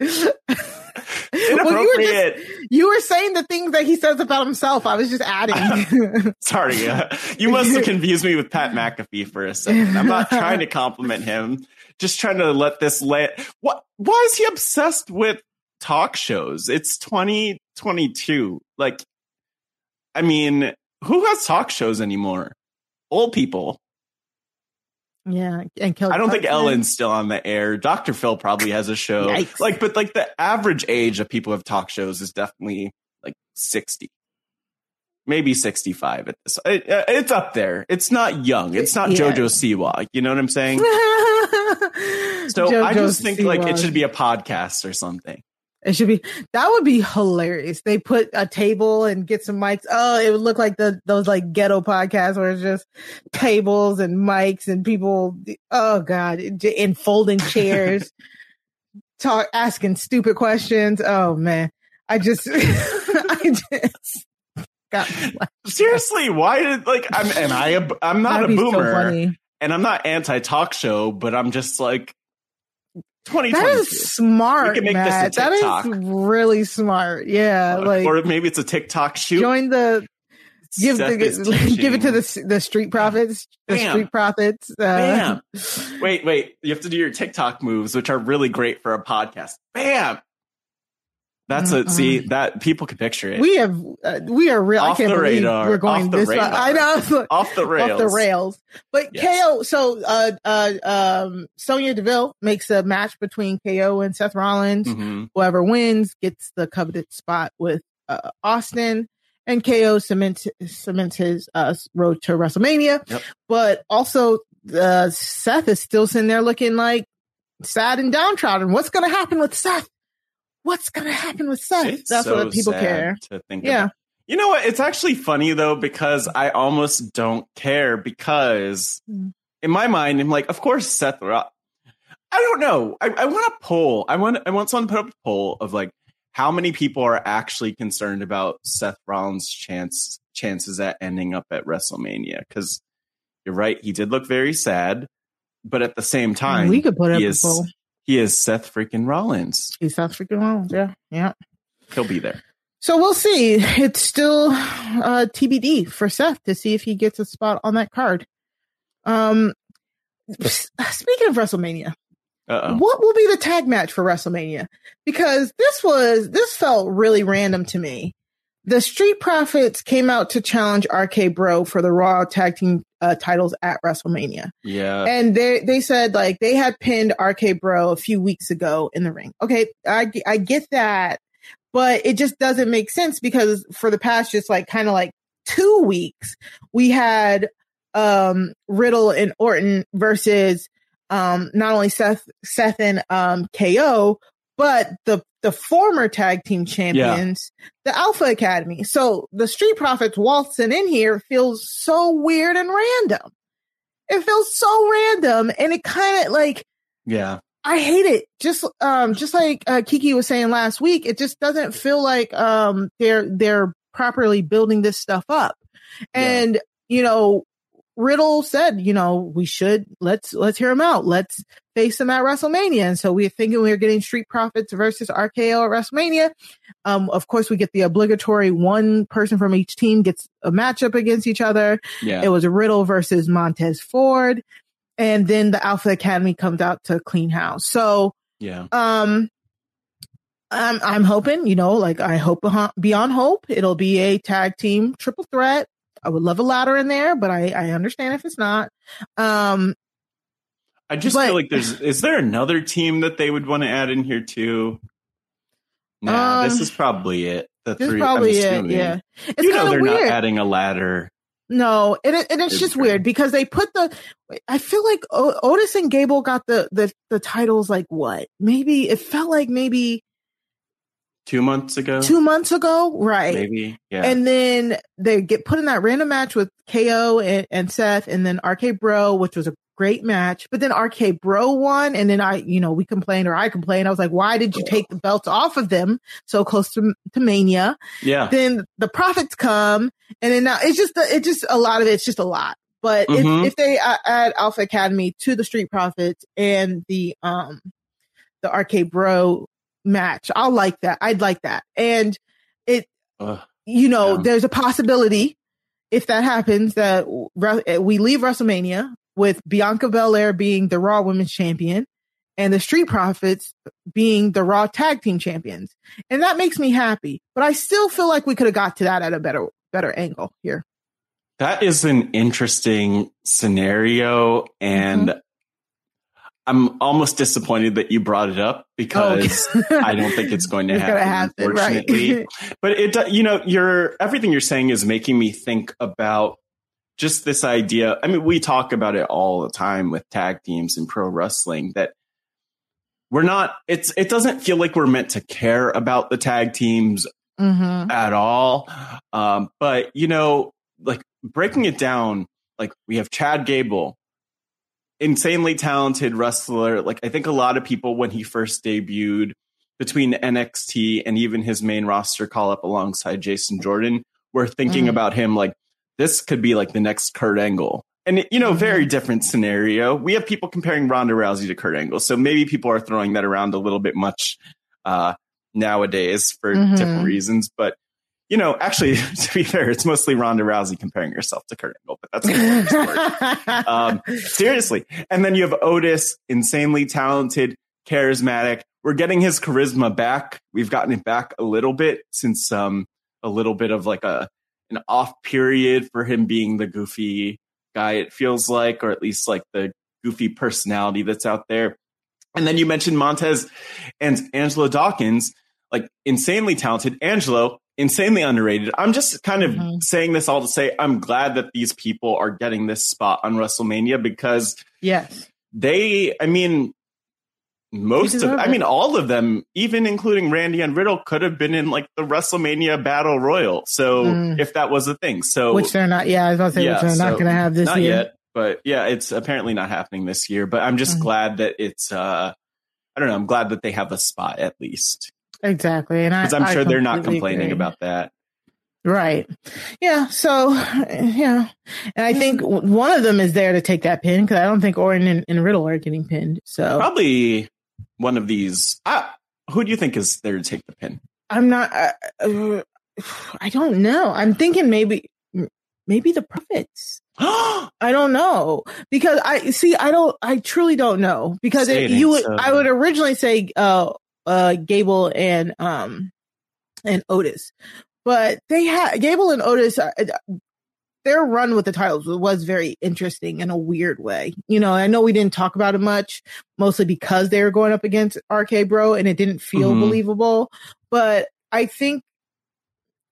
Well, you were just you were saying the things that he says about himself. I was just adding. (laughs) Sorry, uh, you must have confused me with Pat McAfee for a second. I'm not trying to compliment him, just trying to let this land. What? Why is he obsessed with talk shows? It's 2022. Like, I mean, who has talk shows anymore? Old people. Yeah, and Kelly I don't think Ellen's still on the air. Dr. Phil probably has a show. Yikes. Like, but like the average age of people who have talk shows is definitely like 60. Maybe 65 at this. It, uh, it's up there. It's not young. It's not Yeah. JoJo Siwa. You know what I'm saying? (laughs) So I JoJo just think like it should be a podcast or something. It should be that would be hilarious. They put a table and get some mics. Oh, it would look like the those like ghetto podcasts where it's just tables and mics and people. Oh god, in folding chairs, (laughs) talk asking stupid questions. Oh man, I just (laughs) I just got Seriously, why did like I'm and I I'm not That'd a be so boomer and I'm not anti talk show, but I'm just like that 2022. is smart, We can make Matt. this a TikTok. is really smart. Yeah, like or maybe it's a TikTok shoot. join the give Seth the, (laughs) give it to the the street profits the Bam. street profits uh, Bam. (laughs) Wait, wait. You have to do your TikTok moves, which are really great for a podcast. Bam. That's a see that people can picture it. We have uh, we are real. Off I can't the believe radar, we're going off the this. radar. I know (laughs) (laughs) off the rails. off the rails. But Yes. KO, so uh, uh, um, Sonya Deville makes a match between KO and Seth Rollins. Mhm. Whoever wins gets the coveted spot with uh, Austin, and KO cements cements his uh, road to WrestleMania. Yep. But also, uh, Seth is still sitting there looking like sad and downtrodden. What's going to happen with Seth? What's going to happen with Seth? It's That's so what people care. to think Yeah. about. You know what? It's actually funny though because I almost don't care because Mm. in my mind I'm like, of course Seth. Ro- I don't know. I, I want a poll. I want I want someone to put up a poll of like how many people are actually concerned about Seth Rollins' chance chances at ending up at WrestleMania because you're right. He did look very sad, but at the same time, We could put up a poll. He is Seth freaking Rollins. He's Seth freaking Rollins. Yeah. Yeah. He'll be there. So we'll see. It's still uh, TBD for Seth to see if he gets a spot on that card. Um, speaking of WrestleMania, Uh-oh. what will be the tag match for WrestleMania? Because this was this felt really random to me. The Street Profits came out to challenge RK Bro for the Raw Tag Team uh, titles at WrestleMania. Yeah. And they they said like they had pinned RK Bro a few weeks ago in the ring. Okay, I I get that, but it just doesn't make sense because for the past just like kind of like two weeks we had um Riddle and Orton versus um not only Seth Seth and um KO but the the former tag team champions, the Alpha Academy. So the Street Profits waltzing in here feels so weird and random. It feels so random and it kind of like Yeah. I hate it. Just um just like uh, Kiki was saying last week, it just doesn't feel like um they're they're properly building this stuff up. And you know, Riddle said, you know, we should let's let's hear him out. Let's face him at WrestleMania. And so we're thinking we are getting Street Profits versus RKO at WrestleMania. Um, of course, we get the obligatory one person from each team gets a matchup against each other. Yeah. It was Riddle versus Montez Ford. And then the Alpha Academy comes out to clean house. So, Yeah. um, I'm, I'm hoping, you know, like I hope beyond hope, it'll be a tag team triple threat. I would love a ladder in there, but I, I understand if it's not. Um, I just But- feel like there's (laughs) is there another team that they would want to add in here too? Nah, Um, this is probably it. The this is three, probably it, yeah. It's you know they're weird. not adding a ladder. No, and, it, and it's It's just weird. weird because they put the. I feel like o- Otis and Gable got the the the titles like what? Maybe it felt like maybe Two months ago, two months ago, right? maybe. Yeah. And then they get put in that random match with KO and, and Seth, and then RK Bro, which was a great match. But then RK Bro won, and then I, you know, we complained or I complained. I was like, why did you take the belts off of them so close to, to Mania? yeah. Then the profits come, and then now it's just it's just a lot of it. It's just a lot. But Mhm. if, if they add Alpha Academy to the Street Profits and the um the RK Bro match, I'll like that. I'd like that. And it Ugh. you know, Yeah. there's a possibility if that happens that we leave WrestleMania with Bianca Belair being the Raw Women's Champion and the Street Profits being the Raw Tag Team Champions, and that makes me happy. But I still feel like we could have got to that at a better better angle here. That is an interesting scenario, and Mm-hmm. I'm almost disappointed that you brought it up because I don't think it's going to (laughs) It's happen. happen, right. unfortunately. but it, you know, your everything you're saying is making me think about just this idea. I mean, we talk about it all the time with tag teams and pro wrestling that we're not. It's it doesn't feel like we're meant to care about the tag teams Mm-hmm. at all. Um, but you know, like breaking it down, like we have Chad Gable, insanely talented wrestler. Like I think a lot of people when he first debuted between NXT and even his main roster call up alongside Jason Jordan were thinking Mhm. about him like this could be like the next Kurt Angle. And you know, very different scenario. We have people comparing Ronda Rousey to Kurt Angle, so maybe people are throwing that around a little bit much uh, nowadays for Mhm. different reasons. But you know, actually, (laughs) to be fair, it's mostly Ronda Rousey comparing herself to Kurt Angle, but that's another story. (laughs) um, seriously. And then you have Otis, insanely talented, charismatic, we're getting his charisma back. We've gotten it back a little bit since um a little bit of like a an off period for him being the goofy guy. It feels like, or at least like the goofy personality that's out there. And then you mentioned Montez and Angelo Dawkins, like insanely talented. Angelo, insanely underrated. I'm just kind of mm-hmm. saying this all to say I'm glad that these people are getting this spot on WrestleMania because yes, they. I mean, most of, I mean, all of them, even including Randy and Riddle, could have been in like the WrestleMania Battle Royal. So mm. if that was a thing, so which they're not. Yeah, I was about to say yeah, which they're so not going to have this not year. Yet, but yeah, it's apparently not happening this year. But I'm just mm. glad that it's. uh I don't know. I'm glad that they have a spot at least. Exactly, and because I'm sure they're not complaining agree. about that. Right. Yeah. So, (sighs) yeah. And I think one of them is there to take that pin because I don't think Orton and, and, Riddle are getting pinned. So, probably one of these. Uh, who do you think is there to take the pin? I'm not. Uh, uh, (sighs) I don't know. I'm thinking maybe, maybe the Profits. (gasps) I don't know because I see. I don't. I truly don't know because it, you would. So. I would originally say uh, uh, Gable and um and Otis, but they had Gable and Otis. Uh, their run with the titles was very interesting in a weird way. You know, I know we didn't talk about it much, mostly because they were going up against RK Bro and it didn't feel mm-hmm. believable. But I think,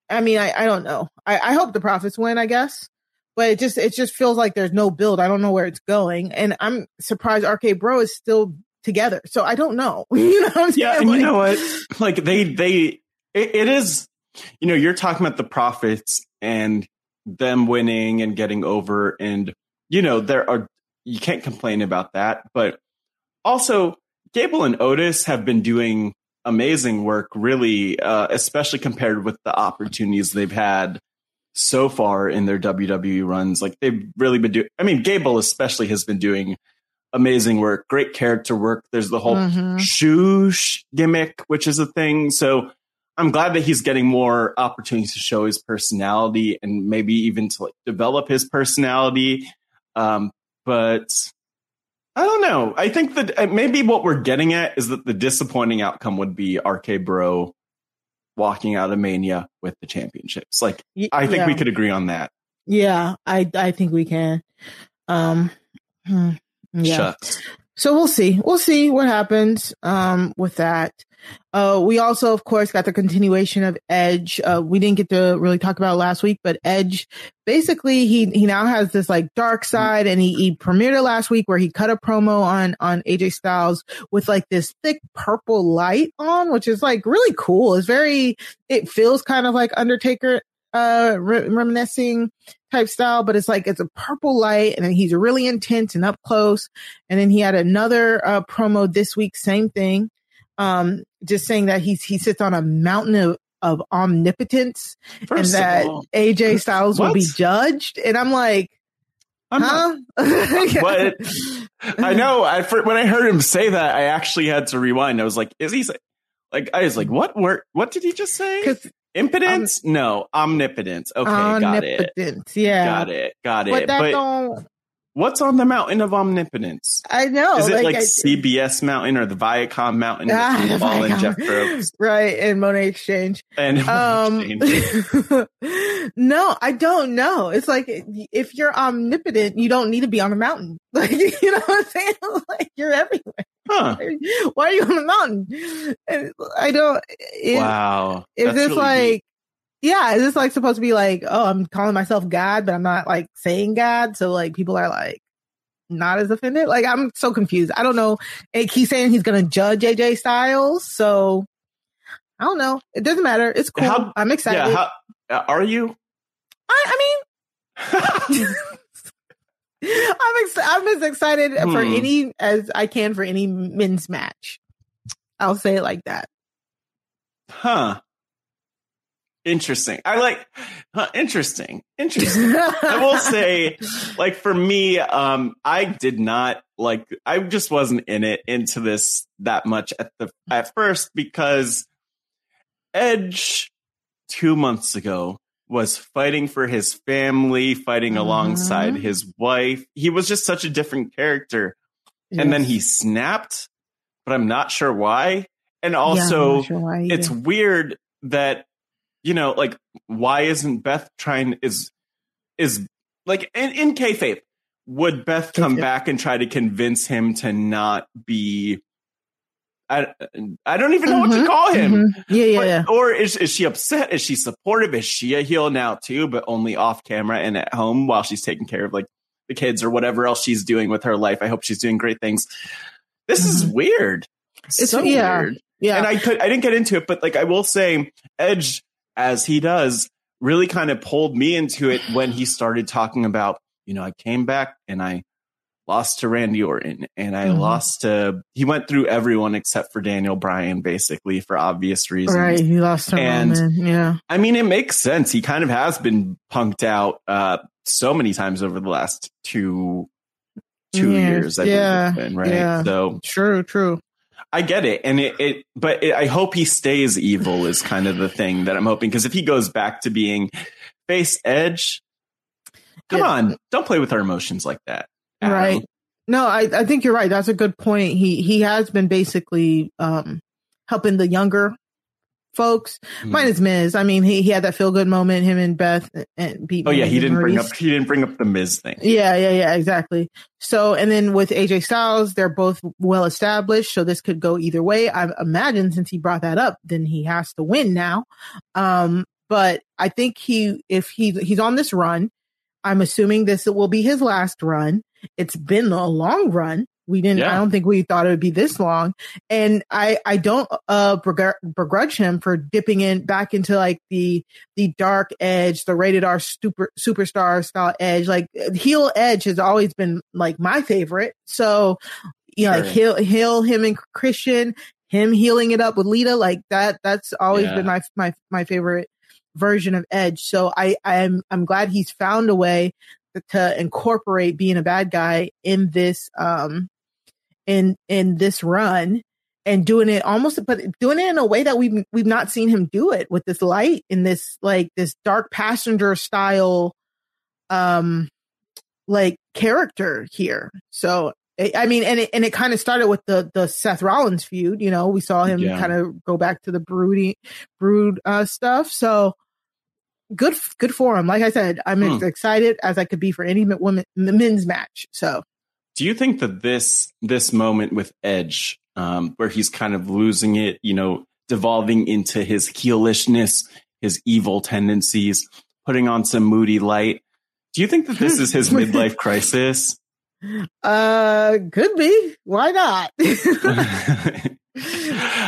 I mean, I, I don't know. I, I hope the Profits win, I guess. But it just it just feels like there's no build. I don't know where it's going, and I'm surprised RK Bro is still together. So I don't know. (laughs) you know, what I'm yeah, and like, you know what? Like they they it, it is. You know, you're talking about the Profits and them winning and getting over and you know there are you can't complain about that but also gable and otis have been doing amazing work really uh, especially compared with the opportunities they've had so far in their wwe runs like they've really been doing i mean gable especially has been doing amazing work great character work there's the whole mm-hmm. shoosh gimmick which is a thing so I'm glad that he's getting more opportunities to show his personality and maybe even to like develop his personality. Um, but I don't know. I think that uh, maybe what we're getting at is that the disappointing outcome would be RK Bro walking out of Mania with the championships. Like, I think yeah. we could agree on that. Yeah, I I think we can. Um, hmm, yeah. So we'll see. We'll see what happens um, with that. Uh, we also, of course, got the continuation of Edge. Uh, we didn't get to really talk about last week, but Edge, basically, he he now has this like dark side, and he, he premiered it last week where he cut a promo on on AJ Styles with like this thick purple light on, which is like really cool. It's very, it feels kind of like Undertaker uh re- reminiscing type style, but it's like it's a purple light, and then he's really intense and up close. And then he had another uh, promo this week, same thing um, just saying that he's he sits on a mountain of, of omnipotence First and that all, AJ Styles what? will be judged. And I'm like, I'm huh? (laughs) Not, but I know (laughs) I, when I heard him say that, I actually had to rewind. I was like, is he say, like, I was like, what word, what did he just say? Impotence? Um, no, omnipotence. Okay, got it. Yeah. Got it. Got it. But that but, don't What's on the mountain of omnipotence? I know. Is it like, like I, CBS Mountain or the Viacom Mountain? Ah, Viacom. And Jeff Probst? Right, and Monét Exchange. And (laughs) um, Exchange. (laughs) no, I don't know. It's like if you're omnipotent, you don't need to be on a mountain. (laughs) Like you know what I'm saying? Like you're everywhere. Huh. Why are you on the mountain? And I don't. It, wow. Is this really like? Deep yeah, is this like supposed to be like, oh, I'm calling myself God, but I'm not like saying God. So like people are like not as offended. Like I'm so confused. I don't know. He's saying he's going to judge AJ Styles. So I don't know. It doesn't matter. It's cool. How, I'm excited. Yeah, how, uh, are you? I, I mean, (laughs) I'm ex- I'm as excited hmm. for any as I can for any men's match. I'll say it like that. Huh. Interesting. I like huh, interesting. Interesting. I will (laughs) say, like for me, um, I did not like I just wasn't in it into this that much at the at first because Edge two months ago was fighting for his family, fighting mm-hmm. alongside his wife. He was just such a different character. Yes. And then he snapped, but I'm not sure why. And also, not sure why it's weird that you know, like, why isn't Beth trying? Is is like in, in kayfabe? Would Beth come back and try to convince him to not be? I I don't even know what to Mhm, call him. mhm. Yeah, yeah, But- yeah. Or is is she upset? Is she supportive? Is she a heel now too, but only off camera and at home while she's taking care of like the kids or whatever else she's doing with her life? I hope she's doing great things. This is weird. Mm-hmm. It's- so yeah, weird. yeah. And I could I didn't get into it, but like I will say, Edge, as he does, really kind of pulled me into it when he started talking about, you know, I came back and I lost to Randy Orton and I Mhm. lost to he went through everyone except for Daniel Bryan basically for obvious reasons. Right, he lost to And- Roman. Yeah, I mean, it makes sense. He kind of has been punked out uh, so many times over the last two two Yes, years. I yeah, it's been, right? yeah. So true, true. I get it, and it, it but it, I hope he stays evil. Is kind of the thing that I'm hoping because if he goes back to being face edge, come on, don't play with our emotions like that. Right. No, I, I think you're right. That's a good point. He he has been basically um helping the younger folks. Hmm. Minus Miz. I mean, he, he had that feel good moment, him and Beth and beat Oh yeah, Miz he didn't bring up he didn't bring up the Miz thing. Yeah, yeah, yeah, exactly. So, and then with AJ Styles, they're both well established. So this could go either way. I imagine since he brought that up, then he has to win now. Um, but I think he, if he, he's on this run, I'm assuming this it will be his last run. It's been a long run. We didn't, I don't think we thought it would be this long. And I, I don't, uh, begr- begrudge him for dipping in back into like the, the dark edge, the rated R super, superstar style edge. Like heel edge has always been like my favorite. So, you know, like heel, heel him and Christian, him heeling it up with Lita, like that, that's always Yeah. been my, my, my favorite version of edge. So I, I'm, I'm glad he's found a way to incorporate being a bad guy in this, um, in, in this run and doing it almost, but doing it in a way that we've, we've not seen him do it with this light in this, like this dark passenger style, um, like character here. So, I mean, and it, and it kind of started with the, the Seth Rollins feud, you know, we saw him Yeah. kind of go back to the broody, brood, uh, stuff. So, good good for him. Like I said, I'm Hmm. as excited as I could be for any women men's match. So Do you think that this this moment with Edge, um, where he's kind of losing it, you know, devolving into his heelishness, his evil tendencies, putting on some moody light, do you think that this is his (laughs) midlife crisis? uh could be. Why not? (laughs)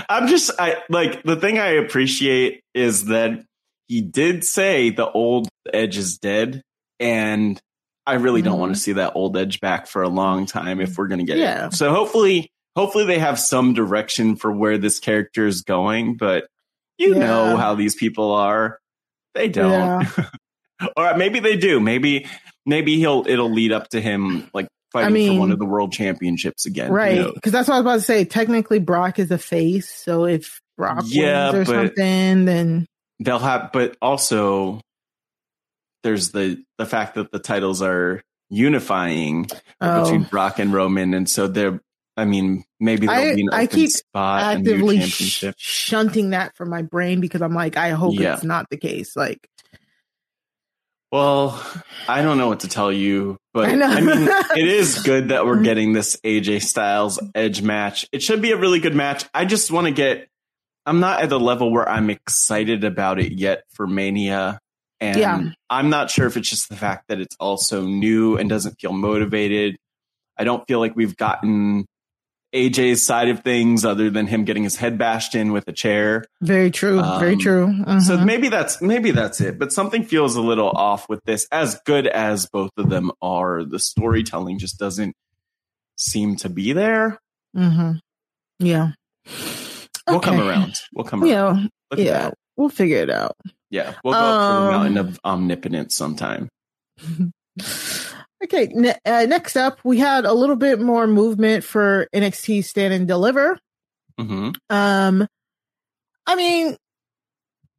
I'm just I like the thing I appreciate is that he did say the old Edge is dead, and I really don't Mhm. want to see that old Edge back for a long time if we're gonna get Yeah. it. So hopefully, hopefully they have some direction for where this character is going. But you Yeah. know how these people are; they don't. (laughs) or maybe they do. Maybe maybe he'll it'll lead up to him like fighting mean- for one of the world championships again. Right. Because that's what I was about to say. Technically Brock is a face, so if Brock Yeah, wins or but- something, then they'll have but also there's the the fact that the titles are unifying Oh. between Brock and Roman and so they're I mean maybe there'll I, be an I keep spot a new actively sh- shunting that from my brain because I'm like, I hope Yeah. it's not the case. Like, well, I don't know what to tell you, but I. I, mean it is (laughs) good that we're getting this AJ Styles edge match. It should be a really good match. I just want to get I'm not at the level where I'm excited about it yet for Mania. And Yeah. I'm not sure if it's just the fact that it's also new and doesn't feel motivated. I don't feel like we've gotten AJ's side of things other than him getting his head bashed in with a chair. very true. very Um, true. So Mhm. maybe that's maybe that's it. But something feels a little off with this. As good as both of them are, the storytelling just doesn't seem to be there. Mm-hmm. Yeah. We'll come around. We'll come around. Yeah. Yeah. We'll figure it out. Yeah. We'll go up to the Um, mountain of omnipotence sometime. (laughs) Okay, ne- uh, next up, we had a little bit more movement for NXT Stand and Deliver. hmm Um, I mean,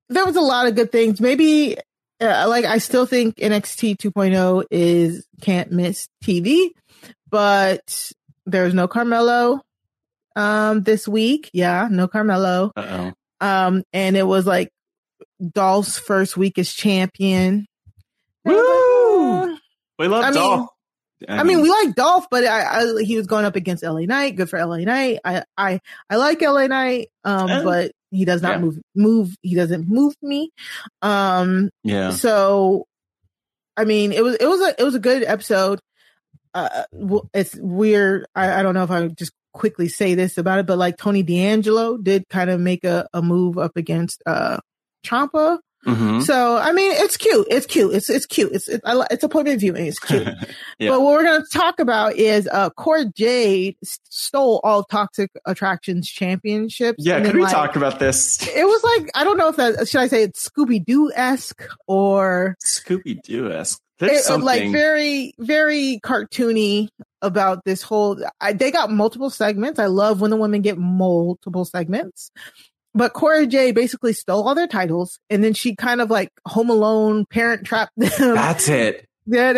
there was a lot of good things. Maybe, uh, like, I still think NXT 2.0 is can't miss TV, but there's no Carmelo. Um this week. Yeah, no Carmelo. Uh Um, and it was like Dolph's first week as champion. Woo! We love I mean- Dolph. I mean, we like Dolph, but I, I he was going up against LA Knight. Good for LA Knight. I I I like LA Knight, um, but he does not Yeah. move move. He doesn't move me. Um, yeah. so, I mean, it was it was a it was a good episode. Uh, it's weird. I, I don't know if I just quickly say this about it, but like Tony D'Angelo did kind of make a, a move up against uh Champa. Mhm. So I mean, it's cute. It's cute. It's it's cute. It's it, I, li- it's appointment viewing. It's cute. (laughs) Yeah. But what we're going to talk about is uh Cora Jade stole all Toxic Attractions championships. Yeah, and could we like, talk about this? It was like I don't know if that should I say it's Scooby Doo esque or Scooby Doo esque. There's it, something like very very cartoony about this whole. I, they got multiple segments. I love when the women get multiple segments. But Cora Jade basically stole all their titles, and then she kind of like Home Alone, Parent Trap (laughs) them. That's it. Yeah.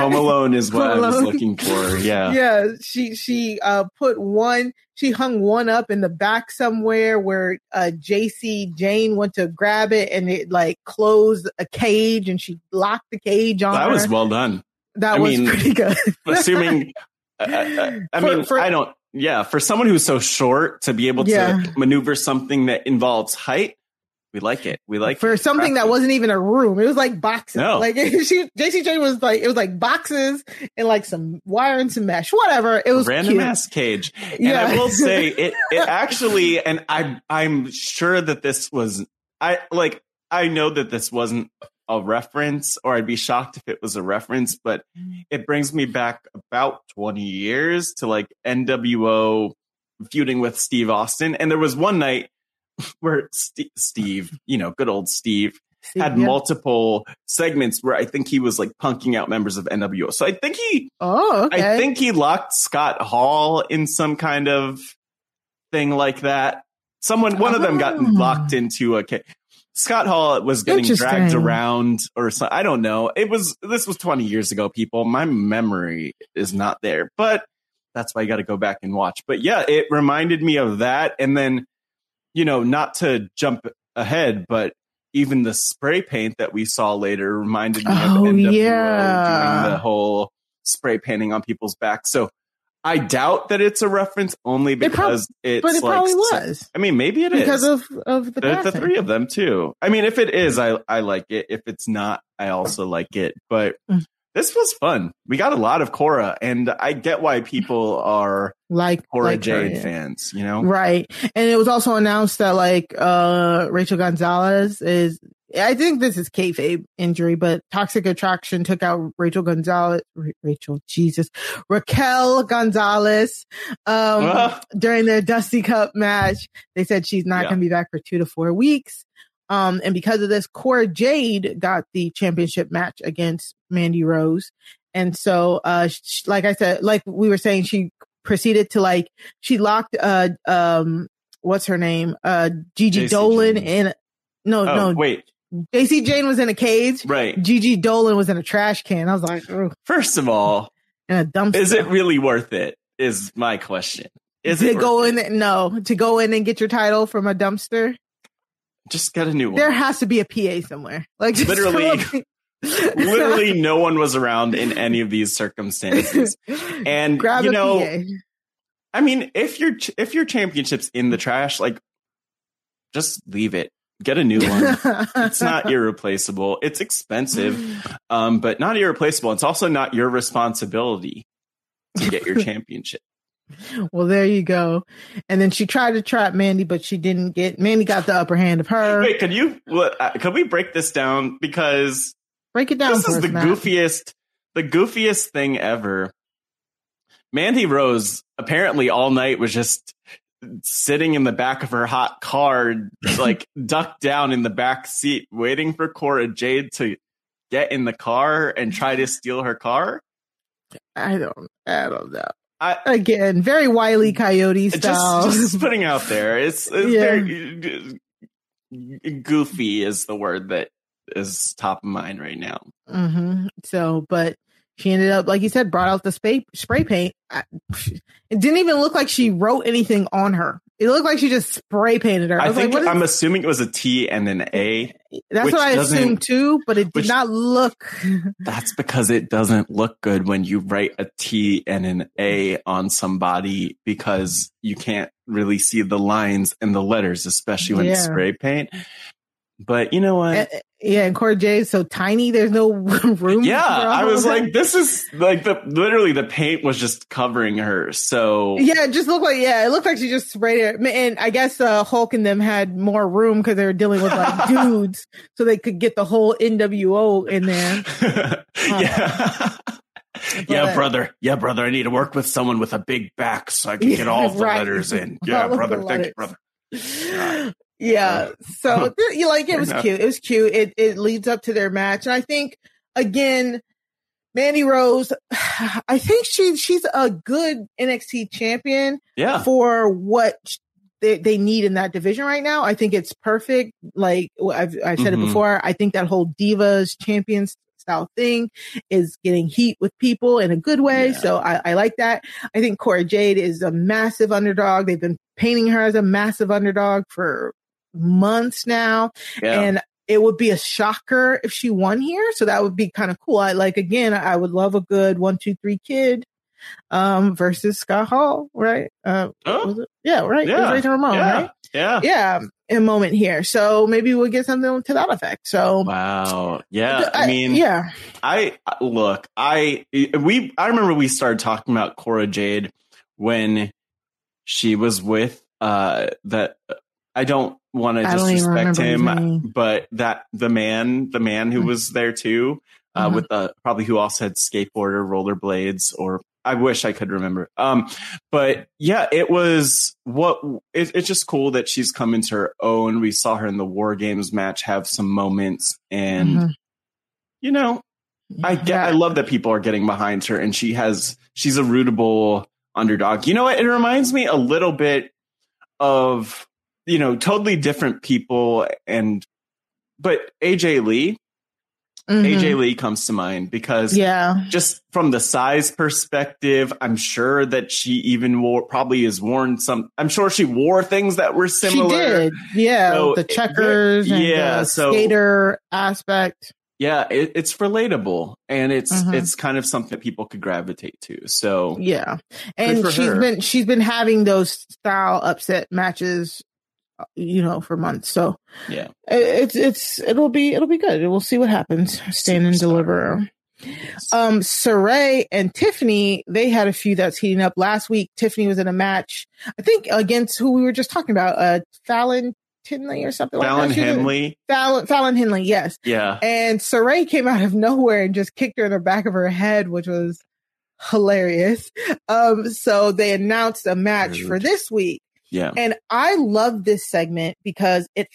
Home (laughs) Alone is what Home I was Alone. looking for. Yeah. yeah she she uh put one she hung one up in the back somewhere where uh Jacy Jayne went to grab it and it like closed a cage and she locked the cage on That her. was well done. That I was mean, pretty good (laughs) Assuming, I, uh, I, uh, (laughs) I For- mean, for- I don't. Yeah, for someone who's so short to be able Yeah. to maneuver something that involves height, we like it. We like for it. something that wasn't even a room it was like boxes No. like (laughs) she Jacy Jayne was like it was like boxes and like some wire and some mesh whatever it was random cute. ass cage. And Yeah. I will say it it actually and I I'm sure that this was I like I know that this wasn't a reference or I'd be shocked if it was a reference, but mm. it brings me back about 20 years to like NWO feuding with Steve Austin and there was one night (laughs) where St- Steve, you know, good old Steve had yeah. multiple segments where I think he was like punking out members of NWO. So I think he oh okay I think he locked Scott Hall in some kind of thing like that. Someone, one of them got Oh. locked into a ca- Scott Hall was getting dragged around or so, I don't know. It was, this was 20 years ago, people. My memory is not there, but that's why you got to go back and watch. But yeah, it reminded me of that. And then, you know, not to jump ahead, but even the spray paint that we saw later reminded me Oh, of NWO yeah. doing the whole spray painting on people's backs. So I doubt that it's a reference only prob- because it's but it like, probably was I mean, maybe it is because of of the, There's the three of them too. I mean, if it is, I I like it. If it's not, I also like it. But Mm. this was fun. We got a lot of Cora, and I get why people are like Cora like her, Jade yeah. fans. You know, Right. And it was also announced that like uh Rachel Gonzalez is I think this is kayfabe injury, but Toxic Attraction took out Rachel Gonzalez Ra- Rachel, Jesus. Raquel Gonzalez um Ah. (laughs) during their Dusty Cup match. They said she's not Yeah. gonna be back for two to four weeks. Um, and because of this, Cora Jade got the championship match against Mandy Rose. And so, uh, sh- like I said, like we were saying, she proceeded to like, she locked, uh, um, what's her name? Uh, Gigi JC Dolan Jane. in, no, oh no, wait, Jacy Jayne was in a cage. right. Gigi Dolan was in a trash can. I was like, "Ugh," First of all, in a dumpster. is it really worth it? Is my question. Is to it go in? No, to go in and get your title from a dumpster. Just get a new one. There has to be a PA somewhere. Like just Literally. (laughs) Literally, no one was around in any of these circumstances. (laughs) And grab you know, PA. I mean, if your if your championship's in the trash, like just leave it. Get a new one. (laughs) it's not irreplaceable. It's expensive, (sighs) um, but not irreplaceable. It's also not your responsibility to get your championship. (laughs) well, there you go. And then she tried to trap Mandy, but she didn't get. Mandy got the upper hand of her. Wait, can you? what, uh, Could we break this down because Break it down this is the Matt. goofiest, the goofiest thing ever. Mandy Rose apparently all night was just sitting in the back of her hot car, (laughs) like ducked down in the back seat, waiting for Cora Jade to get in the car and try to steal her car. I don't. I don't know. I, Again, very wily coyote just, style. just putting out there, it's, it's Yeah. very goofy is the word that is top of mind right now. hmm So, but she ended up, like you said, brought out the spray spray paint. I, it didn't even look like she wrote anything on her. It looked like she just spray painted her. I, I think like, I'm assuming it was a T and an A. That's what I assumed too, but it did which- not look. (laughs) That's because it doesn't look good when you write a T and an A on somebody because you can't really see the lines and the letters, especially when it's Yeah. spray paint. But you know what? Uh, yeah, and Cora Jade is so tiny. There's no (laughs) room. yeah, I was like, this is like the literally the paint was just covering her. So yeah, it just looked like yeah, it looked like she just sprayed it. And I guess uh, Hulk and them had more room because they were dealing with like (laughs) dudes, so they could get the whole NWO in there. (laughs) yeah. yeah, brother. Yeah, brother. I need to work with someone with a big back so I can get all the Right. letters in. Yeah, the brother. Thank you, brother. Yeah. So (laughs) you like it was cute. It was cute. It it leads up to their match. And I think again, Mandy Rose, (sighs) I think she she's a good NXT champion Yeah. for what they, they need in that division right now. I think it's perfect. Like I've I've said Mhm. it before. I think that whole divas champions style thing is getting heat with people in a good way. So I, I like that. I think Cora Jade is a massive underdog. They've been painting her as a massive underdog for months now. Yeah. And it would be a shocker if she won here. So that would be kind of cool. I like again, I would love a good one, two, three kid um versus Scott Hall, right? Uh it? yeah, right. Oh. Yeah. Razor Ramon, Yeah. right? Yeah. Yeah. A moment here. So maybe we'll get something to that effect. So Wow. Yeah. I I- mean, yeah. I look, I, we, I remember we started talking about Cora Jade when she was with, uh, that I don't want to I don't even disrespect him, but that the man, the man who was there too, uh, Mhm. with the, probably who also had skateboarder, rollerblades, or I wish I could remember. Um, but yeah, it was what it, it's just cool that she's come into her own. We saw her in the War Games match have some moments, and Mhm. you know, I get, I love that people are getting behind her, and she has she's a rootable underdog. You know what? It reminds me a little bit of you know totally different people, and but AJ Lee. Mhm. AJ Lee comes to mind because Yeah. just from the size perspective, I'm sure that she even wore probably has worn some. I'm sure she wore things that were similar. She did. Yeah. So, the checkers and yeah, the so- skater aspect. Yeah, it, it's relatable and it's Mhm. it's kind of something that people could gravitate to. So Yeah. And she's her. been she's been having those style upset matches you know for months. So yeah, it's it's it'll be it'll be good. We'll see what happens. Stand and deliver. Um Sarray and Tiffany, they had a few that's heating up. Last week Tiffany was in a match, I think against who we were just talking about, uh Fallon Tinley or something Fallon like that. She was in- Henley. Fallon Fallon Henley, yes. Yeah. And Sarray came out of nowhere and just kicked her in the back of her head, which was hilarious. Um, so they announced a match for this week. Yeah. And I love this segment because it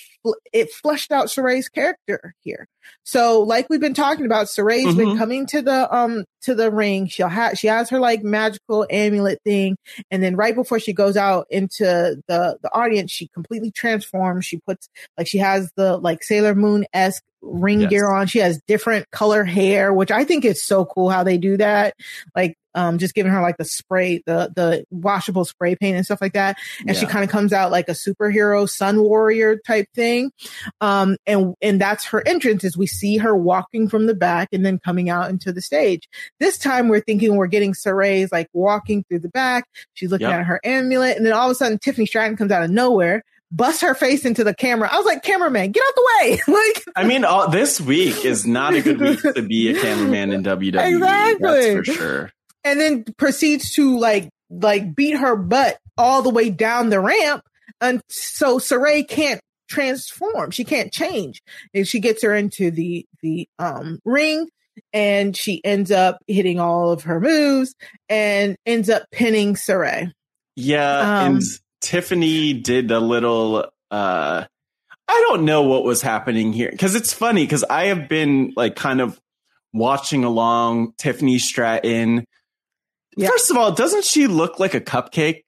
it fleshed out Sarray's character here. So, like we've been talking about, Sarray's been Mhm. coming to the um to the ring. She'll have she has her like magical amulet thing, and then right before she goes out into the the audience, she completely transforms. She puts like she has the like Sailor Moon esque ring Yes. gear on. She has different color hair, which I think is so cool how they do that. Like um just giving her like the spray, the the washable spray paint and stuff like that. And she kind of comes out like a superhero sun warrior type thing. Um and and that's her entrance we see her walking from the back and then coming out into the stage. This time we're thinking we're getting Sarray's like walking through the back. She's looking Yep. at her amulet, and then all of a sudden Tiffany Stratton comes out of nowhere, busts her face into the camera. I was like, cameraman, get out the way. (laughs) like I mean, all, this week is not a good week (laughs) to be a cameraman in WWE. Exactly. That's for sure. and then proceeds to like like beat her butt all the way down the ramp and so Sarray can't transform she can't change and she gets her into the the um ring and she ends up hitting all of her moves and ends up pinning Sarray Yeah, Um, and Tiffany did a little uh I don't know what was happening here cuz it's funny cuz I have been like kind of watching along Tiffany Stratton. First of all, doesn't she look like a cupcake?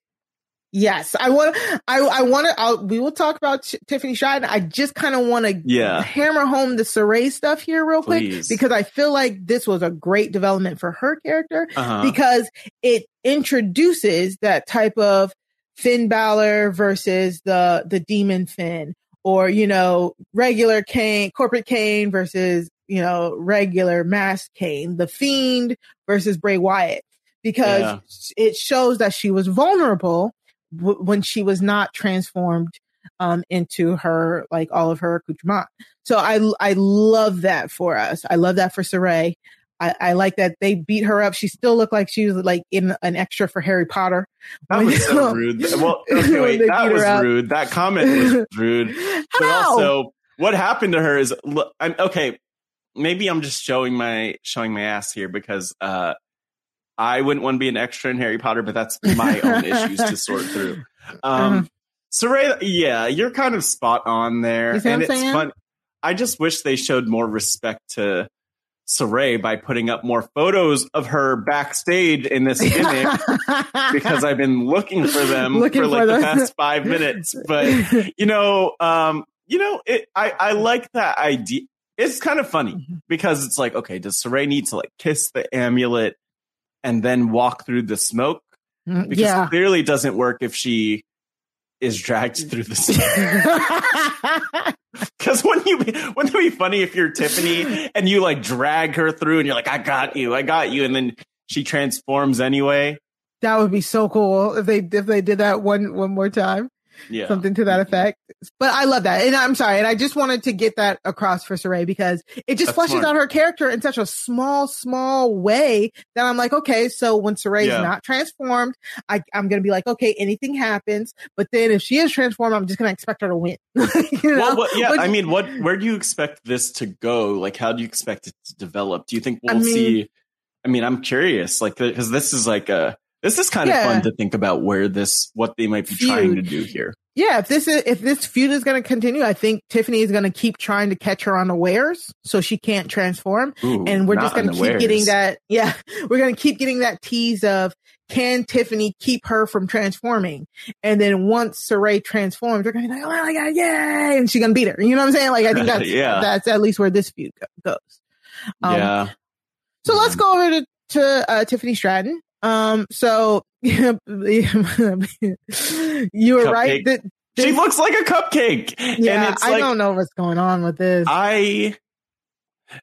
Yes, I want. I I want to. i We will talk about T- Tiffany Stratton. I just kind of want to Yeah. hammer home the Sarray stuff here real quick Please. because I feel like this was a great development for her character Uh-huh. because it introduces that type of Finn Balor versus the the demon Finn, or you know regular Kane, corporate Kane versus you know regular masked Kane, the Fiend versus Bray Wyatt, because Yeah. it shows that she was vulnerable w- when she was not transformed um into her like all of her accoutrement. So I I love that for us. I love that for Sarray. I, I like that they beat her up. She still looked like she was like in an extra for Harry Potter. That was so rude. (laughs) Well, okay, wait, that was rude. That comment was (laughs) rude. But also, what happened to her is, look, I'm okay. Maybe I'm just showing my showing my ass here because uh, I wouldn't want to be an extra in Harry Potter, but that's my (laughs) own issues to sort through. Um, Uh-huh. Sarray, yeah, you're kind of spot on there, You see what and it's saying? fun. I just wish they showed more respect to Sarray by putting up more photos of her backstage in this gimmick (laughs) because I've been looking for them (laughs) Looking for like for the past five minutes. But you know, um, you know, it, I I like that idea. It's kind of funny Mm-hmm. because it's like, okay, does Sarray need to like kiss the amulet and then walk through the smoke? Mm, Because yeah. clearly it doesn't work if she is dragged (laughs) through the smoke. (laughs) Because wouldn't you be, wouldn't it be funny if you're Tiffany and you like drag her through and you're like, I got you, I got you, and then she transforms anyway? That would be so cool if they if they did that one one more time. Yeah. Something to that mm-hmm. effect. But I love that. And I'm sorry. And I just wanted to get that across for Sarray because it just That's fleshes smart. out her character in such a small, small way that I'm like, okay, so when Sarray's Yeah. not transformed, I, I'm going to be like, okay, anything happens. But then if she is transformed, I'm just going to expect her to win. (laughs) you know? Well, what, yeah, But- I mean, what? Where do you expect this to go? Like, how do you expect it to develop? Do you think we'll I mean- see? I mean, I'm curious, like, because this is like a this is kind of Yeah. fun to think about where this what they might be trying to do here. Yeah, if this is if this feud is going to continue, I think Tiffany is going to keep trying to catch her unawares so she can't transform, Ooh, and we're just going to keep getting that. Yeah, (laughs) we're going to keep getting that tease of can Tiffany keep her from transforming, and then once Sarray transforms, they're going to be like, oh my god, yay, and she's going to beat her. You know what I'm saying? Like I think (laughs) that's Yeah. that's at least where this feud go- goes. Um, yeah, So let's go over to, to uh, Tiffany Stratton. Um, so (laughs) you were right that she looks like a cupcake. yeah, and it's I like, don't know what's going on with this. I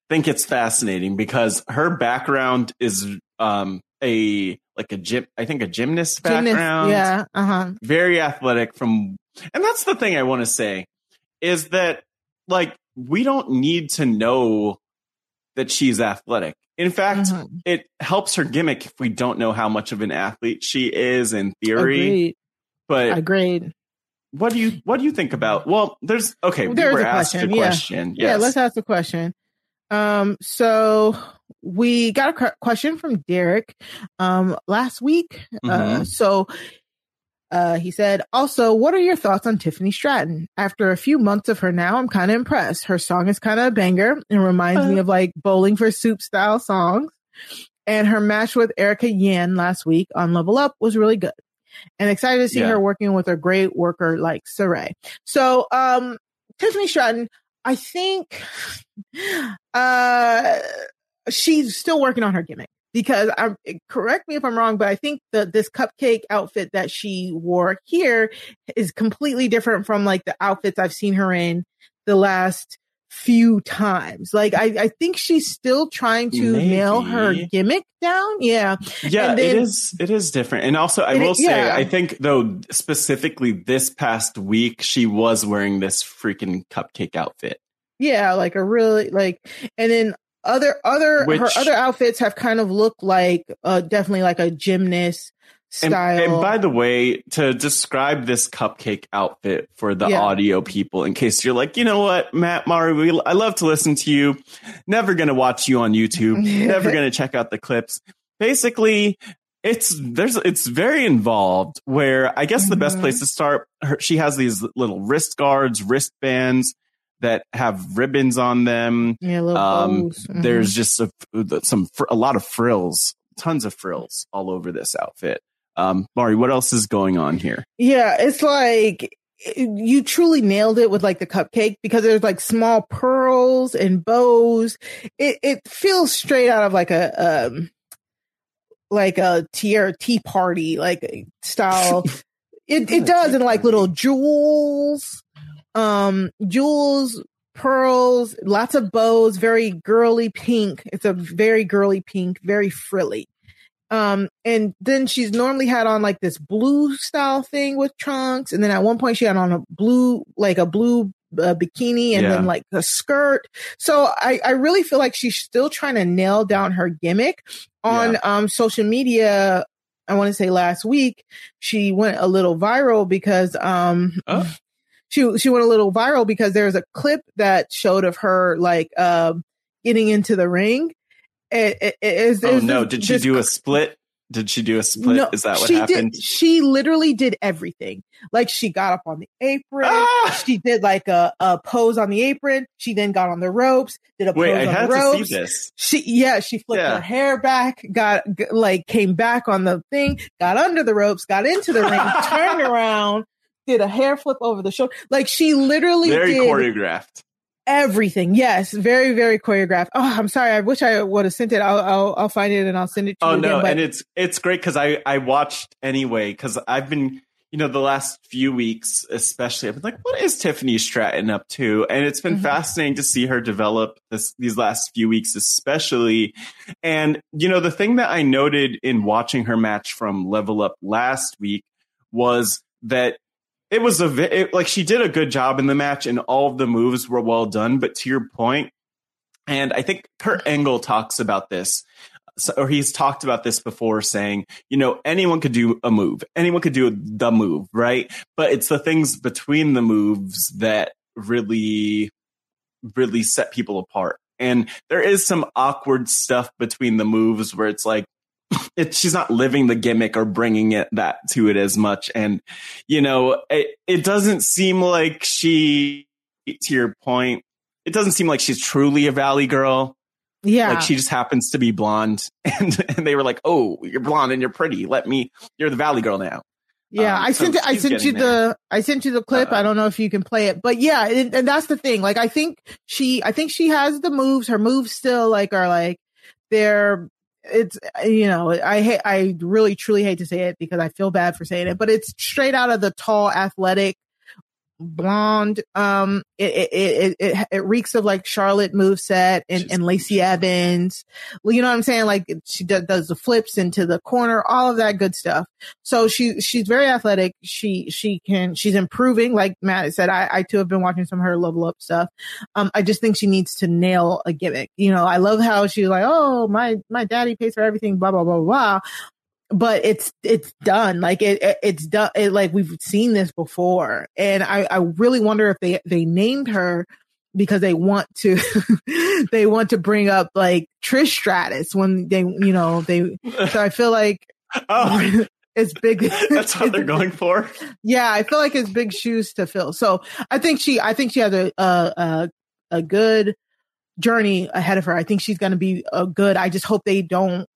think it's fascinating because her background is um a like a gym. I think a gymnast Gymnast, background. yeah, uh huh. very athletic from and that's the thing i want to say is that like we don't need to know that she's athletic in fact Mhm. it helps her gimmick if we don't know how much of an athlete she is in theory Agreed. but Agreed. what do you what do you think about well there's okay we There's were a asked question. a yeah. question Yeah, yes let's ask the question. Um, so we got a question from Derek um last week. Uh, Mhm. so uh, he said, also, what are your thoughts on Tiffany Stratton? After a few months of her now, I'm kind of impressed. Her song is kind of a banger and reminds me of like bowling for soup style songs. And her match with Erica Yan last week on Level Up was really good. And excited to see Yeah. her working with a great worker like Sarray. So, um, Tiffany Stratton, I think, (sighs) uh, she's still working on her gimmick because I'm eh, correct me if I'm wrong, but I think that this cupcake outfit that she wore here is completely different from like the outfits I've seen her in the last few times. Like I, I think she's still trying to nail her gimmick down. Yeah. yeah then- it is it is different and also i will say yeah. i think though specifically this past week she was wearing this freaking cupcake outfit Yeah, like a really like, and then other other her other outfits have kind of looked like uh definitely like a gymnast style. and by the way, to describe this cupcake outfit for the Yeah. audio people, in case you're like, you know what, Matt Mari, we, I love to listen to you. Never gonna watch you on YouTube. never (laughs) gonna check out the clips. Basically, it's there's it's very involved. Where I guess the best Mm-hmm. place to start, her, she has these little wrist guards, wristbands that have ribbons on them. yeah, little Um, bows. Mhm. there's just a, some a lot of frills, tons of frills all over this outfit. Um, Mari, what else is going on here? Yeah, it's like you truly nailed it with like the cupcake because there's like small pearls and bows. It it feels straight out of like a um like a tier tea party like style. (laughs) it it does and like little jewels, um jewels, pearls, lots of bows, very girly pink. It's a very girly pink, very frilly. Um, and then she's normally had on like this blue style thing with trunks. And then at one point she had on a blue, like a blue uh, bikini and Yeah. then like a skirt. So I, I really feel like she's still trying to nail down her gimmick on, um, social media. I want to say last week she went a little viral because, um, she, she went a little viral because there's a clip that showed of her like, um, getting into the ring. It, it, it is, Oh no! Did she do a split? Did she do a split? no, is that what she happened? Did, she literally did everything. Like she got up on the apron. Ah! She did like a, a pose on the apron. She then got on the ropes, did a Wait, pose I on had the to ropes. see this. She yeah, she flipped Yeah. her hair back, got like came back on the thing, got under the ropes, got into the ring, turned (laughs) around, did a hair flip over the shoulder. Like she literally Very choreographed. everything. Yes, very very choreographed. Oh, I'm sorry. I wish I would have sent it. I'll I'll, I'll find it and I'll send it to Oh you. no, again, but- and it's it's great because I I watched anyway because I've been you know the last few weeks especially I've been like what is Tiffany Stratton up to and it's been Mhm. fascinating to see her develop this these last few weeks especially and you know the thing that I noted in watching her match from Level Up last week was that it was a it, like she did a good job in the match and all of the moves were well done but to your point and I think Kurt Angle talks about this so, or he's talked about this before saying, you know, anyone could do a move. Anyone could do the move, right? But it's the things between the moves that really, really set people apart. And there is some awkward stuff between the moves where it's like, (laughs) it, she's not living the gimmick or bringing it that to it as much. And, you know, it, it doesn't seem like she, to your point, it doesn't seem like she's truly a Valley girl. Yeah. Like she just happens to be blonde. (laughs) And, and they were like, oh, you're blonde and you're pretty. Let me, you're the Valley girl now. Yeah, Um, I sent it, I sent you there. the I sent you the clip. I don't know if you can play it, but yeah, and, and that's the thing. Like I think she I think she has the moves. Her moves still like are like they're it's uh, you know I hate I really truly hate to say it because I feel bad for saying it, but it's straight out of the tall athletic blonde. Um, it it it it, reeks of like Charlotte moveset and and Lacey Evans. Well, You know what I'm saying? Like she does, does the flips into the corner, all of that good stuff. So she she's very athletic. She she can she's improving. Like Matt said, I I too have been watching some of her level up stuff. Um, I just think she needs to nail a gimmick. You know, I love how she's like, oh my my daddy pays for everything, blah blah blah blah. But it's it's done. Like it, it it's done. It, like we've seen this before, and I I really wonder if they they named her because they want to (laughs) they want to bring up like Trish Stratus when they you know they so I feel like (laughs) Oh, (laughs) it's big that's what they're going for. yeah, I feel like it's big shoes to fill. So I think she, I think she has a a a, a good journey ahead of her. I think she's going to be a good. I just hope they don't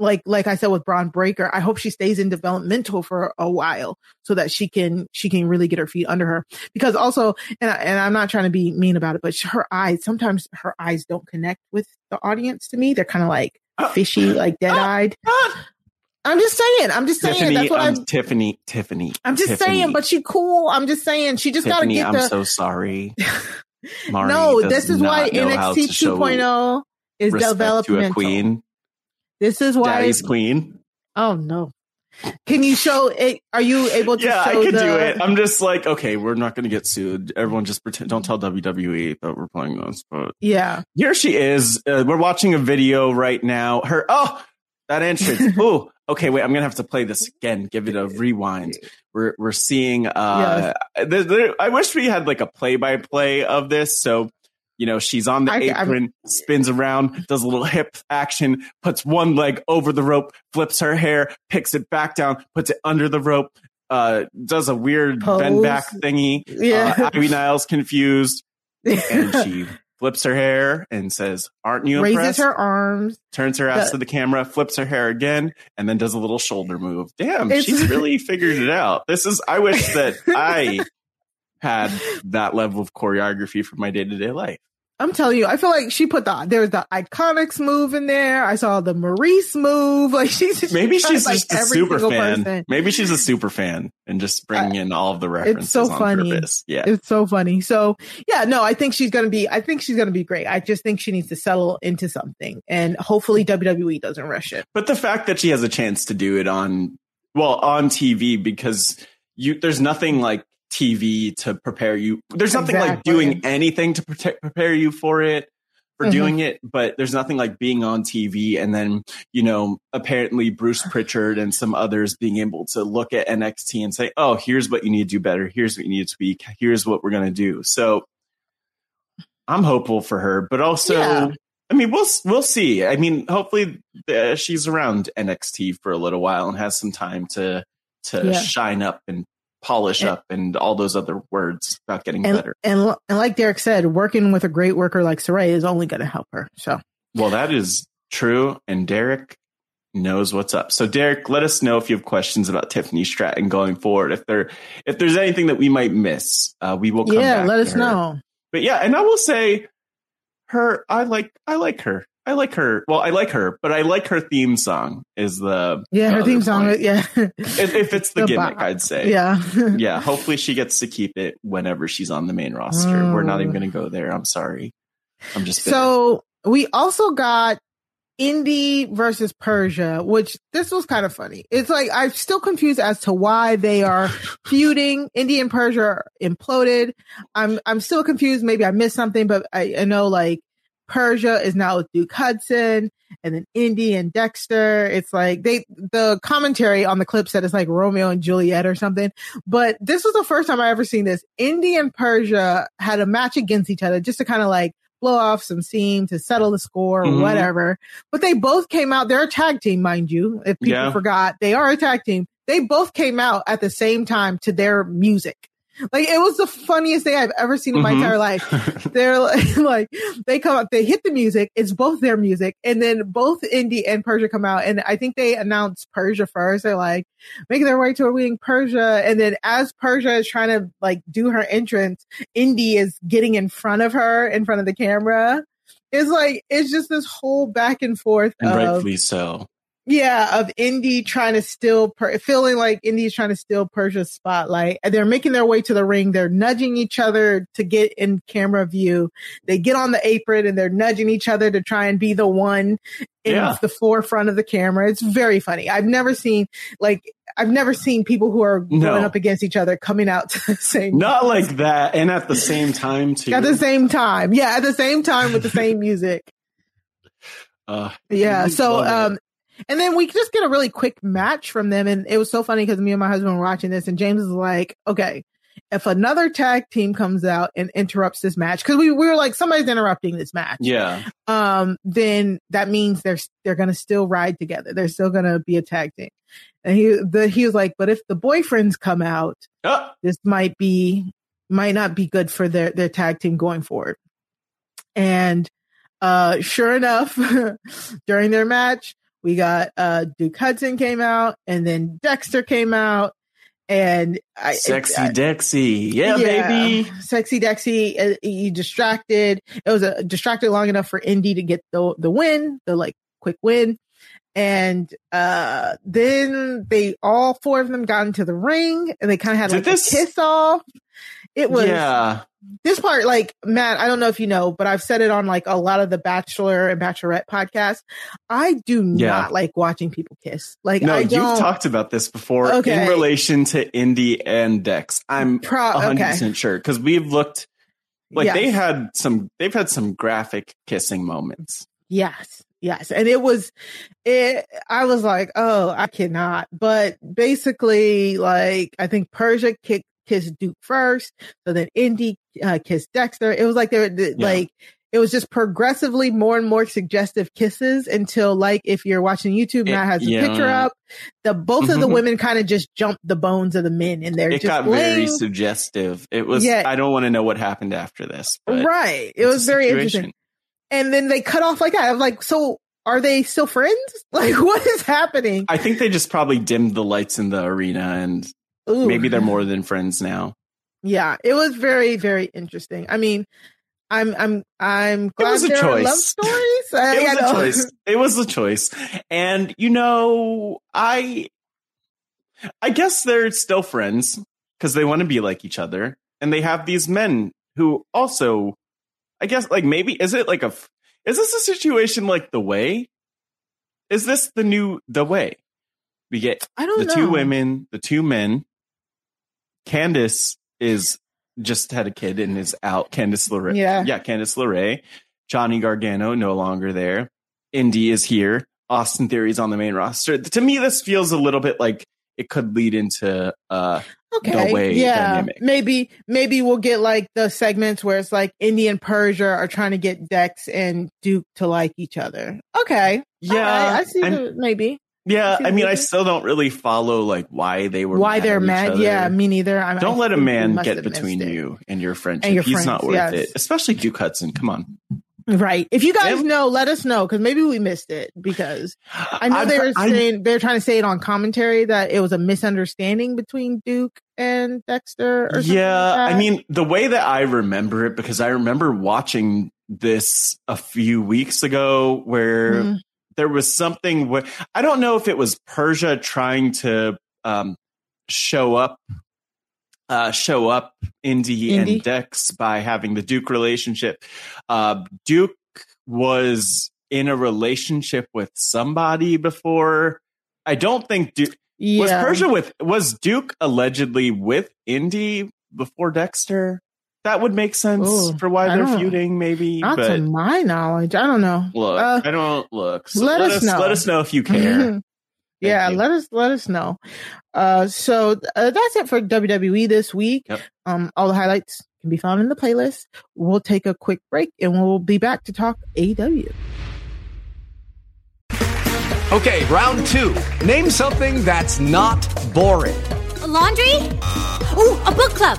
like like I said with Bron Breakker. I hope she stays in developmental for a while so that she can she can really get her feet under her. Because also, and I, and I'm not trying to be mean about it, but her eyes sometimes her eyes don't connect with the audience. To me, they're kind of like uh, fishy, uh, like dead eyed. Uh, I'm just saying. I'm just saying. Tiffany, That's what I'm I'm. Tiffany, Tiffany. I'm just Tiffany, saying, but she cool. I'm just saying she just got to Tiffany, get I'm the. so sorry. (laughs) Mari no, this is why not know how NXT 2.0 is respect to developmental. a queen, This is why. daddy's queen. Oh no! Can you show it? Are you able to Yeah, I could the? do it. I'm just like, okay, we're not going to get sued. Everyone just pretend. Don't tell WWE that we're playing this. But Yeah. here she is. Uh, we're watching a video right now. Her oh, that entrance. (laughs) oh, okay. Wait, I'm gonna have to play this again. Give it a rewind. We're we're seeing. Uh, there, there, I wish we had like a play by play of this. So. You know, she's on the I- I'm- apron, spins around, does a little hip action, puts one leg over the rope, flips her hair, picks it back down, puts it under the rope, uh, does a weird bend back thingy. Yeah. Uh, Ivy Nile's confused, and (laughs) she flips her hair and says, "Aren't you Raises impressed?" her arms. Turns her ass The- to the camera, flips her hair again, and then does a little shoulder move. Damn, she's (laughs) really figured it out. This is. I wish that I (laughs) had that level of choreography for my day to day life. I'm telling you, I feel like she put the there's the IIconics move in there. I saw the Maurice move. (laughs) Like she's Maybe she's like just a super fan. person. Maybe she's a super fan and just bringing in all of the references It's so on funny. purpose. Yeah. It's so funny. So yeah, no, I think she's gonna be. I think she's gonna be great. I just think she needs to settle into something, and hopefully WWE doesn't rush it. But the fact that she has a chance to do it on, well, on TV because you, there's nothing like TV to prepare you. There's nothing like doing anything to prepare you for it, for Mhm. doing it. But there's nothing like being on TV and then, you know, apparently Bruce Prichard and some others being able to look at NXT and say, oh, here's what you need to do better. Here's what you need to tweak. Here's what we're going to do. So I'm hopeful for her, but also, Yeah. I mean, we'll we'll see. I mean, hopefully uh, she's around NXT for a little while and has some time to to Yeah. shine up and polish And- up and all those other words about getting And, better. and and like Derek said, working with a great worker like Sarray is only going to help her. So Well, that is true, and Derek knows what's up. So, Derek, let us know if you have questions about Tiffany Stratton going forward. If there if there's anything that we might miss, uh, we will. Come yeah, let us know. But yeah, and I will say, her, I like, I like her. I like her. Well, I like her, but I like her theme song. Is the Yeah, the her theme song. point. Yeah, If, if it's the, The gimmick, bop. I'd say. yeah. (laughs) yeah. Hopefully, she gets to keep it whenever she's on the main roster. We're not even oh. going to go there. I'm sorry. I'm just bitter. So we also got Indi versus Persia, which this was kind of funny. It's like I'm still confused as to why they are (laughs) feuding. Indi and Persia imploded. I'm I'm still confused. Maybe I missed something, but I, I know like Persia is now with Duke Hudson, and then Indi and Dexter. It's like they the commentary on the clip said it's like Romeo and Juliet or something. But this was the first time I ever seen this. Indi and Persia had a match against each other just to kind of like blow off some steam to settle the score or Mhm. whatever. But they both came out. They're a tag team, mind you. If people Yeah. forgot, they are a tag team. They both came out at the same time to their music. Like it was the funniest thing I've ever seen in my Mhm. entire life. (laughs) They're like, (laughs) like they come up, they hit the music. It's both their music, and then both Indi and Persia come out, and I think they announced Persia first. They're like making their way to a wing Persia, and then as Persia is trying to like do her entrance, Indi is getting in front of her in front of the camera. It's like it's just this whole back and forth and of rightfully so. Yeah, of Indi trying to steal, per- feeling like Indi's trying to steal Persia's spotlight. They're making their way to the ring. They're nudging each other to get in camera view. They get on the apron and they're nudging each other to try and be the one in Yeah. the forefront of the camera. It's very funny. I've never seen like I've never seen people who are No. going up against each other coming out to the same Not like that, and at the same time too. at the same time. Yeah, at the same time with the same music. (laughs) Uh, Yeah. So, um, and then we just get a really quick match from them. And it was so funny because me and my husband were watching this and James is like, okay, if another tag team comes out and interrupts this match, cause we, we were like, somebody's interrupting this match. yeah, Um, then that means they're, they're going to still ride together. They're still going to be a tag team. And he, the, he was like, but if the boyfriends come out, Oh, this might be might not be good for their their tag team going forward. And uh sure enough, (laughs) during their match, we got uh Duke Hudson came out and then Dexter came out and I sexy I- Dexy, yeah, baby. Sexy Dexy, uh, he distracted. It was a distracted long enough for Indi to get the the win, the like quick win. And uh then they all four of them got into the ring and they kind of had Did like this- a kiss off. It was yeah, this part, like Matt, I don't know if you know, but I've said it on like a lot of the Bachelor and Bachelorette podcasts. I do Yeah. not like watching people kiss. Like no, I you've talked about this before Okay. in relation to Indi and Dex. I'm Pro- hundred okay. percent sure because we've looked like Yes. they had some. They've had some graphic kissing moments. Yes. Yes. And it was, it, I was like, oh, I cannot. But basically, like, I think Persia kicked, kissed Duke first. So then Indi uh, kissed Dexter. It was like they were Yeah. like, it was just progressively more and more suggestive kisses until like if you're watching YouTube, Matt has the yeah. picture up. The both of the women kind of just jumped the bones of the men and they're It just got very suggestive. It was. Yeah. I don't want to know what happened after this. But right. It was very interesting. And then they cut off like that. I'm like, so are they still friends? (laughs) Like, what is happening? I think they just probably dimmed the lights in the arena, and Ooh. maybe they're more than friends now. Yeah, it was very, very interesting. I mean, I'm, I'm, I'm glad was a there are choice. love (laughs) stories. I- it was a choice. It was a choice. And you know, I I guess they're still friends because they want to be like each other. And they have these men who also I guess like maybe is it like a, is this a situation like the way? Is this the new the way? We get I don't the two women, the two men. Candace is just had a kid and is out. Candace LeRae. Yeah. Yeah, Candace LeRae. Johnny Gargano no longer there. Indi is here. Austin Theory's on the main roster. To me, this feels a little bit like it could lead into uh Okay. yeah. dynamic. Maybe maybe we'll get like the segments where it's like Indi and Persia are trying to get Dex and Duke to like each other. Okay. Yeah, right, I see the, maybe. Yeah, I mean, I still don't really follow like why they were Why mad they're mad. other. Yeah, me neither. I Don't I let a man get between you and your friendship. And your He's not worth yes. it, especially Duke Hudson. Come on. Right. If you guys know, let us know because maybe we missed it because I know I've they were saying they're trying to say it on commentary that it was a misunderstanding between Duke and Dexter or something. Yeah, like I mean, the way that I remember it, because I remember watching this a few weeks ago where Mhm. There was something where I don't know if it was Persia trying to um, show up. Uh, show up Indi, Indi. and Dex by having the Duke relationship. Uh, Duke was in a relationship with somebody before. I don't think Duke was Persia with was Duke allegedly with Indi before Dexter. That would make sense Ooh, for why I they're feuding, maybe. Not to but my knowledge. I don't know. look, Uh, I don't look. So let let, us us know. let us know if you care. (laughs) yeah, you. let us let us know. Uh, so uh, that's it for WWE this week. Yep. Um, all the highlights can be found in the playlist. We'll take a quick break and we'll be back to talk AEW. Okay, round two. Name something that's not boring. A laundry? Ooh, a book club.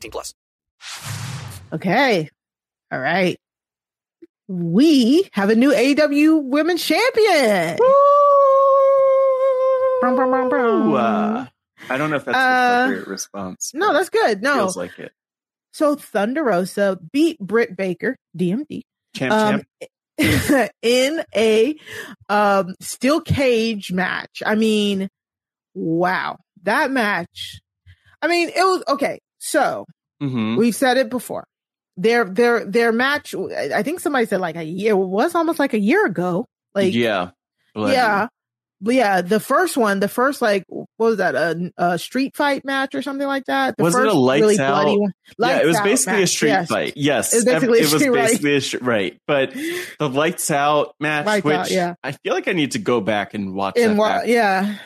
18 plus. Okay. All right. We have a new AEW Women's Champion. Brum, brum, brum, brum. Ooh, uh, I don't know if that's Uh, the appropriate response. No, that's good. No. Feels like it. So Thunder Rosa beat Britt Baker, DMD, Champ, um, (laughs) in a um, steel cage match. I mean, wow, that match. I mean, it was okay. So hmm we've said it before. Their their their match. I think somebody said like a year. It was almost like a year ago. Like yeah, yeah. Yeah, the first one, the first like what was that a, a street fight match or something like that? The was it first a lights really out? bloody one. yeah, it was basically a street yes. fight. Yes, It was basically a it was street- right. basically a sh- right. But the lights out match, Lights which out, yeah. I feel like I need to go back and watch And that wa- yeah,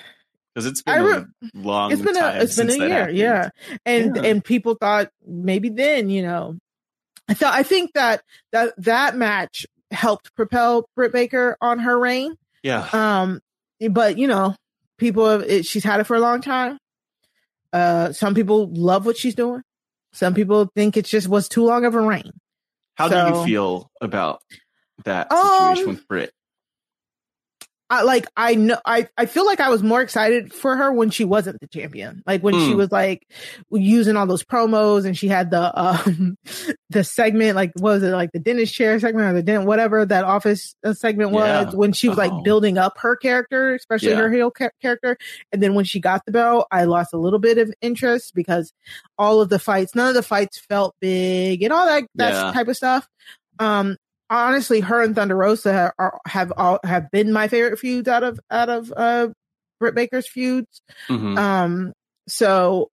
because it's been re- a long it's been a time it's been a year, happened. yeah. And Yeah. and people thought maybe then you know, I thought I think that that that match helped propel Britt Baker on her reign. yeah. Um, but you know, people have it, she's had it for a long time. Uh, some people love what she's doing. Some people think it just was too long of a reign. How do you feel about that Um, situation with Brit? I like I know I I feel like I was more excited for her when she wasn't the champion. Like when mm. she hmm. was like using all those promos and she had the um (laughs) the segment like what was it like the dentist chair segment or the dent whatever that office uh, segment was yeah. when she was like oh. building up her character, especially yeah. her heel ca- character. And then when she got the belt, I lost a little bit of interest because all of the fights, none of the fights felt big and all that that yeah. type of stuff. Um, honestly, her and Thunder Rosa are, have all have been my favorite feuds out of out of uh Britt Baker's feuds. Mm-hmm. Um, so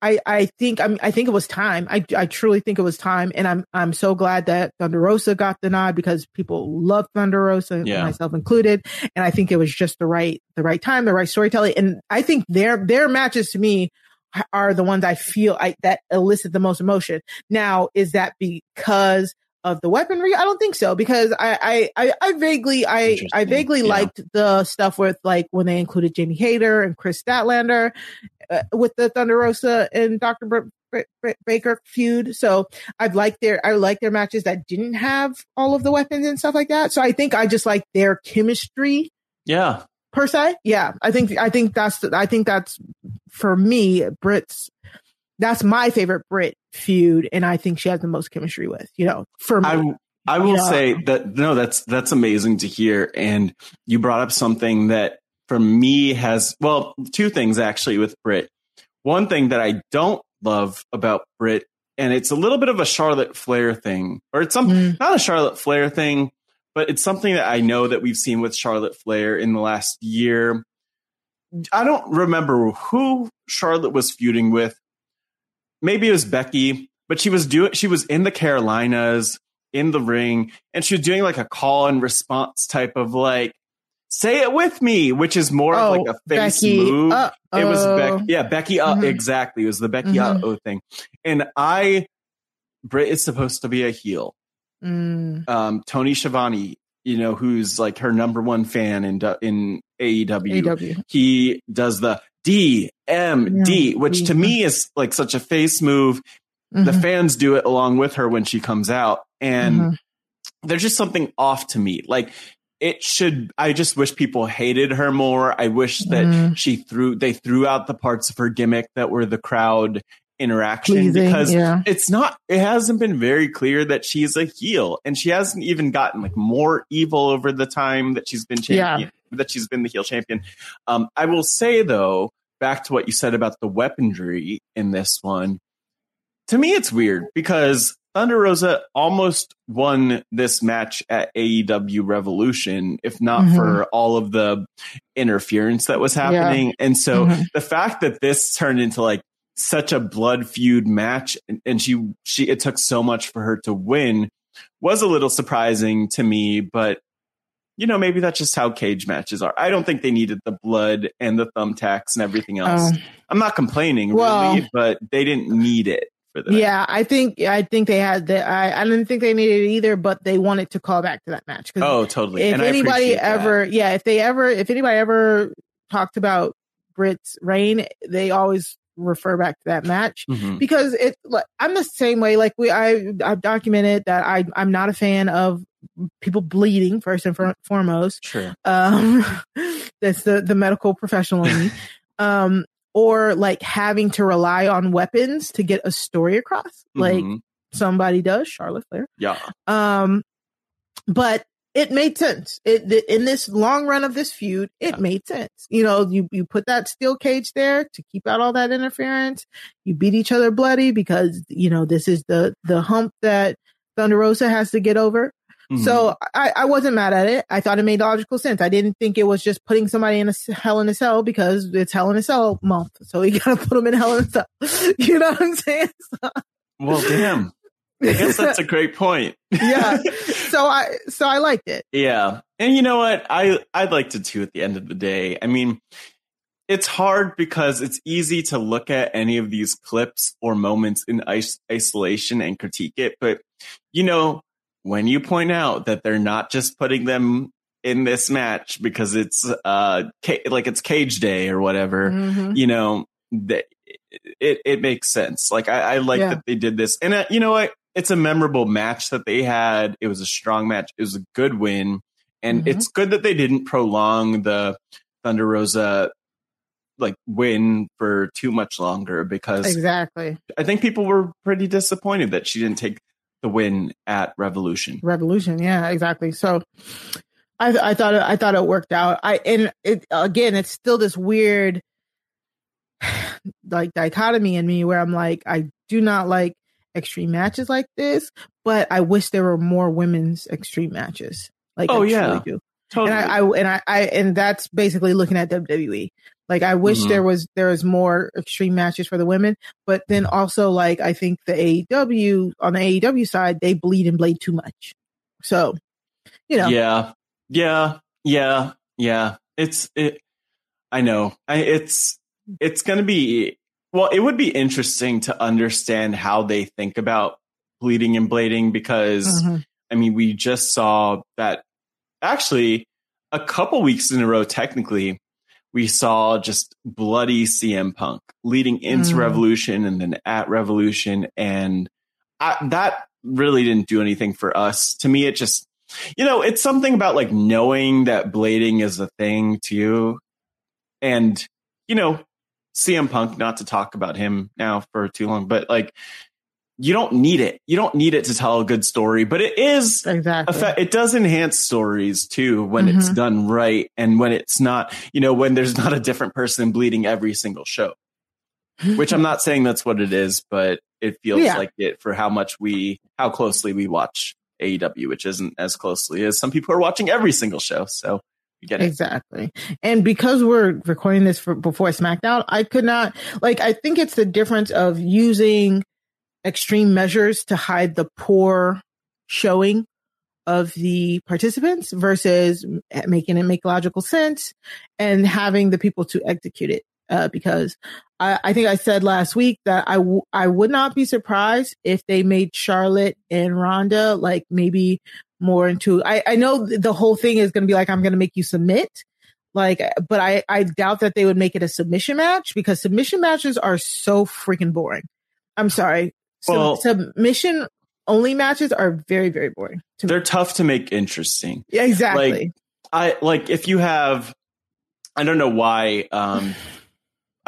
I I think I mean I think it was time. I I truly think it was time, and I'm I'm so glad that Thunder Rosa got the nod because people love Thunder Rosa, yeah. myself included, and I think it was just the right the right time, the right storytelling, and I think their their matches to me are the ones I feel I that elicit the most emotion. Now, is that because of the weaponry? I don't think so because I I I, I vaguely I I vaguely yeah. liked the stuff with like when they included Jamie Hayter and Kris Statlander uh, with the Thunder Rosa and Dr. Br- Br- Baker feud. So I've liked their I like their matches that didn't have all of the weapons and stuff like that. So I think I just like their chemistry. Yeah. Per se, yeah, I think I think that's I think that's for me Britt's that's my favorite Brit feud, and I think she has the most chemistry with. You know, for me. I, I will say that no, that's that's amazing to hear. And you brought up something that for me has well, two things actually with Brit. One thing that I don't love about Brit, and it's a little bit of a Charlotte Flair thing, or it's some mm. not a Charlotte Flair thing, but it's something that I know that we've seen with Charlotte Flair in the last year. I don't remember who Charlotte was feuding with, maybe it was Becky, but she was doing she was in the Carolinas in the ring and she was doing like a call and response type of like say it with me, which is more oh, of like a face Becky, move. Uh-oh. It was Becky, yeah, Becky. Uh, mm-hmm. Exactly, it was the Becky mm-hmm. uh thing. And I, Britt is supposed to be a heel. Mm. Um, Tony Schiavone, you know, who's like her number one fan in in AEW. AEW. He does the DMD, which to me is like such a face move. Mm-hmm. The fans do it along with her when she comes out. And mm-hmm. there's just something off to me. Like it should, I just wish people hated her more. I wish that mm. she threw, they threw out the parts of her gimmick that were the crowd interaction Pleasing, because yeah. it's not it hasn't been very clear that she's a heel and she hasn't even gotten like more evil over the time that she's been champion yeah. that she's been the heel champion um i will say though back to what you said about the weaponry in this one, to me it's weird because Thunder Rosa almost won this match at AEW Revolution, if not mm-hmm. for all of the interference that was happening. Yeah. And so mm-hmm. the fact that this turned into like such a blood feud match and, and she she it took so much for her to win was a little surprising to me, but you know, maybe that's just how cage matches are. I don't think they needed the blood and the thumbtacks and everything else. Um, I'm not complaining well, really, but they didn't need it for that. Yeah, I think I think they had that. I, I didn't think they needed it either, but they wanted to call back to that match. Oh, totally. If and anybody ever, that. yeah, if they ever, if anybody ever talked about Britt's reign, they always refer back to that match mm-hmm. because it. Like, I'm the same way. Like we, I, I've documented that I, I'm not a fan of people bleeding first and foremost. Sure. Um, (laughs) that's the, the medical professional in me. (laughs) um, or like having to rely on weapons to get a story across, like mm-hmm. somebody does, Charlotte Flair. Yeah. Um, but it made sense. It in this long run of this feud, it yeah. made sense. You know, you you put that steel cage there to keep out all that interference. You beat each other bloody because you know this is the the hump that Thunder Rosa has to get over. Mm-hmm. So I, I wasn't mad at it. I thought it made logical sense. I didn't think it was just putting somebody in a hell in a cell because it's hell in a cell month. So you gotta put them in hell in a cell. (laughs) you know what I'm saying? (laughs) So, well, damn. I guess that's a great point. (laughs) yeah. So I so I liked it. Yeah. And you know what? I I liked it too at the end of the day. I mean, it's hard because it's easy to look at any of these clips or moments in is- isolation and critique it, but you know, when you point out that they're not just putting them in this match because it's uh ca- like it's cage day or whatever, mm-hmm. you know, that it it makes sense. Like I, I like yeah. that they did this, and uh, you know what? It's a memorable match that they had. It was a strong match. It was a good win, And Mm-hmm. it's good that they didn't prolong the Thunder Rosa like win for too much longer because Exactly. I think people were pretty disappointed that she didn't take the win at Revolution. Revolution. Yeah, exactly. So I I thought it, I thought it worked out. I and it again, it's still this weird (sighs) like dichotomy in me where I'm like, I do not like extreme matches like this, but I wish there were more women's extreme matches. Like Oh, I yeah. Totally. And I, I and I, I and that's basically looking at WWE. Like I wish Mhm. there was there was more extreme matches for the women, but then also like I think the AEW on the AEW side they bleed and blade too much. So, you know, Yeah. Yeah. Yeah. Yeah. It's it I know. I it's it's going to be well, it would be interesting to understand how they think about bleeding and blading because Mhm. I mean, we just saw that actually a couple weeks in a row technically we saw just bloody CM Punk leading into Mm. Revolution and then at Revolution and I, that really didn't do anything for us. To me, it just, you know, it's something about like knowing that blading is a thing to you. And, you know, CM Punk, not to talk about him now for too long, but like, you don't need it. You don't need it to tell a good story, but it is, exactly. effe- it does enhance stories too when it's Mhm. done right and when it's not, you know, when there's not a different person bleeding every single show. Which I'm not saying that's what it is, but it feels Yeah. like it for how much we, how closely we watch AEW, which isn't as closely as some people are watching every single show. So you get it. Exactly. And because we're recording this for before SmackDown, I could not like I think it's the difference of using extreme measures to hide the poor showing of the participants versus making it make logical sense and having the people to execute it. Uh, because I, I think I said last week that I, w- I would not be surprised if they made Charlotte and Ronda like maybe more into, I, I know the whole thing is going to be like, I'm going to make you submit. Like, but I, I doubt that they would make it a submission match because submission matches are so freaking boring. I'm sorry. Well- submission only matches are very, very boring. They're tough to make interesting. Yeah, exactly. Like I like if you have I don't know why um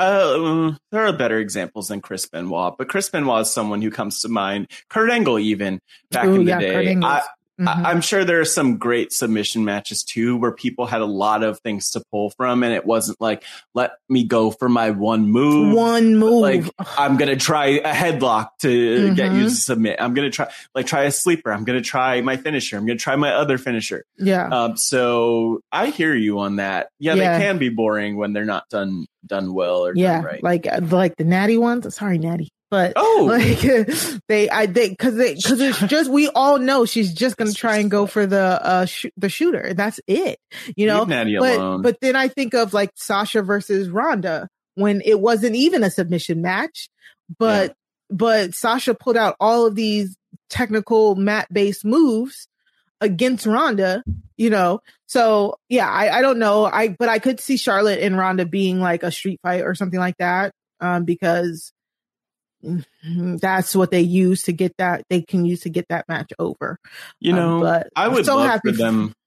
uh, there are better examples than Chris Benoit, but Chris Benoit is someone who comes to mind. Kurt Angle, even back Ooh, in the yeah, day, I, Mhm. I, I'm sure there are some great submission matches too, where people had a lot of things to pull from, and it wasn't like let me go for my one move, One move. like I'm gonna try a headlock to get you Mhm. to submit. I'm gonna try like try a sleeper. I'm gonna try my finisher. I'm gonna try my other finisher. Yeah. Um, so I hear you on that. Yeah, Yeah. they can be boring when they're not done done well or yeah, done right. like uh, like the natty ones. Sorry, natty, but Oh. like (laughs) they, I they because they because it's (laughs) just we all know she's just gonna try and go for the uh sh- the shooter. That's it, you know. Leave but alone. but then I think of like Sasha versus Ronda when it wasn't even a submission match, but but Sasha pulled out all of these technical mat based moves against Ronda, you know. So yeah, I, I don't know. I but I could see Charlotte and Ronda being like a street fight or something like that. Um, because that's what they use to get that they can use to get that match over. you Um, know, but I would so love happy for them. (laughs)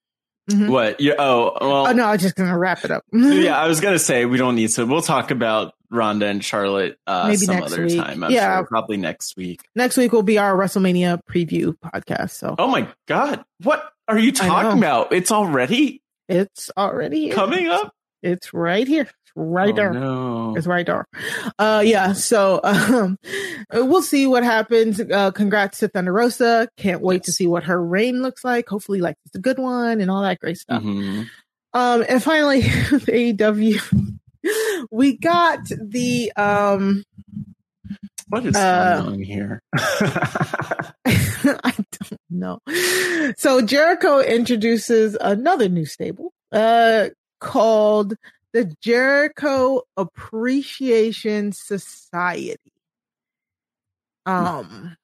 Mhm. What? Yeah. Oh, well. Oh no, I'm just gonna wrap it up. (laughs) yeah, I was gonna say we don't need to. We'll talk about Ronda and Charlotte uh, Maybe some next other week. time. I'm Yeah. sure, probably next week. Next week will be our WrestleMania preview podcast. So Oh my god, what are you talking about? It's already it's already coming up. It's right here. Right Oh, there. no. It's right there. Uh, yeah. So, um, we'll see what happens. Uh, congrats to Thunder Rosa. Can't wait to see what her reign looks like. Hopefully, like it's a good one and all that great stuff. Mhm. Um, and finally, (laughs) AEW, we got the, um, What is Uh, going on here? (laughs) (laughs) I don't know. So Jericho introduces another new stable, uh, called the Jericho Appreciation Society. Um.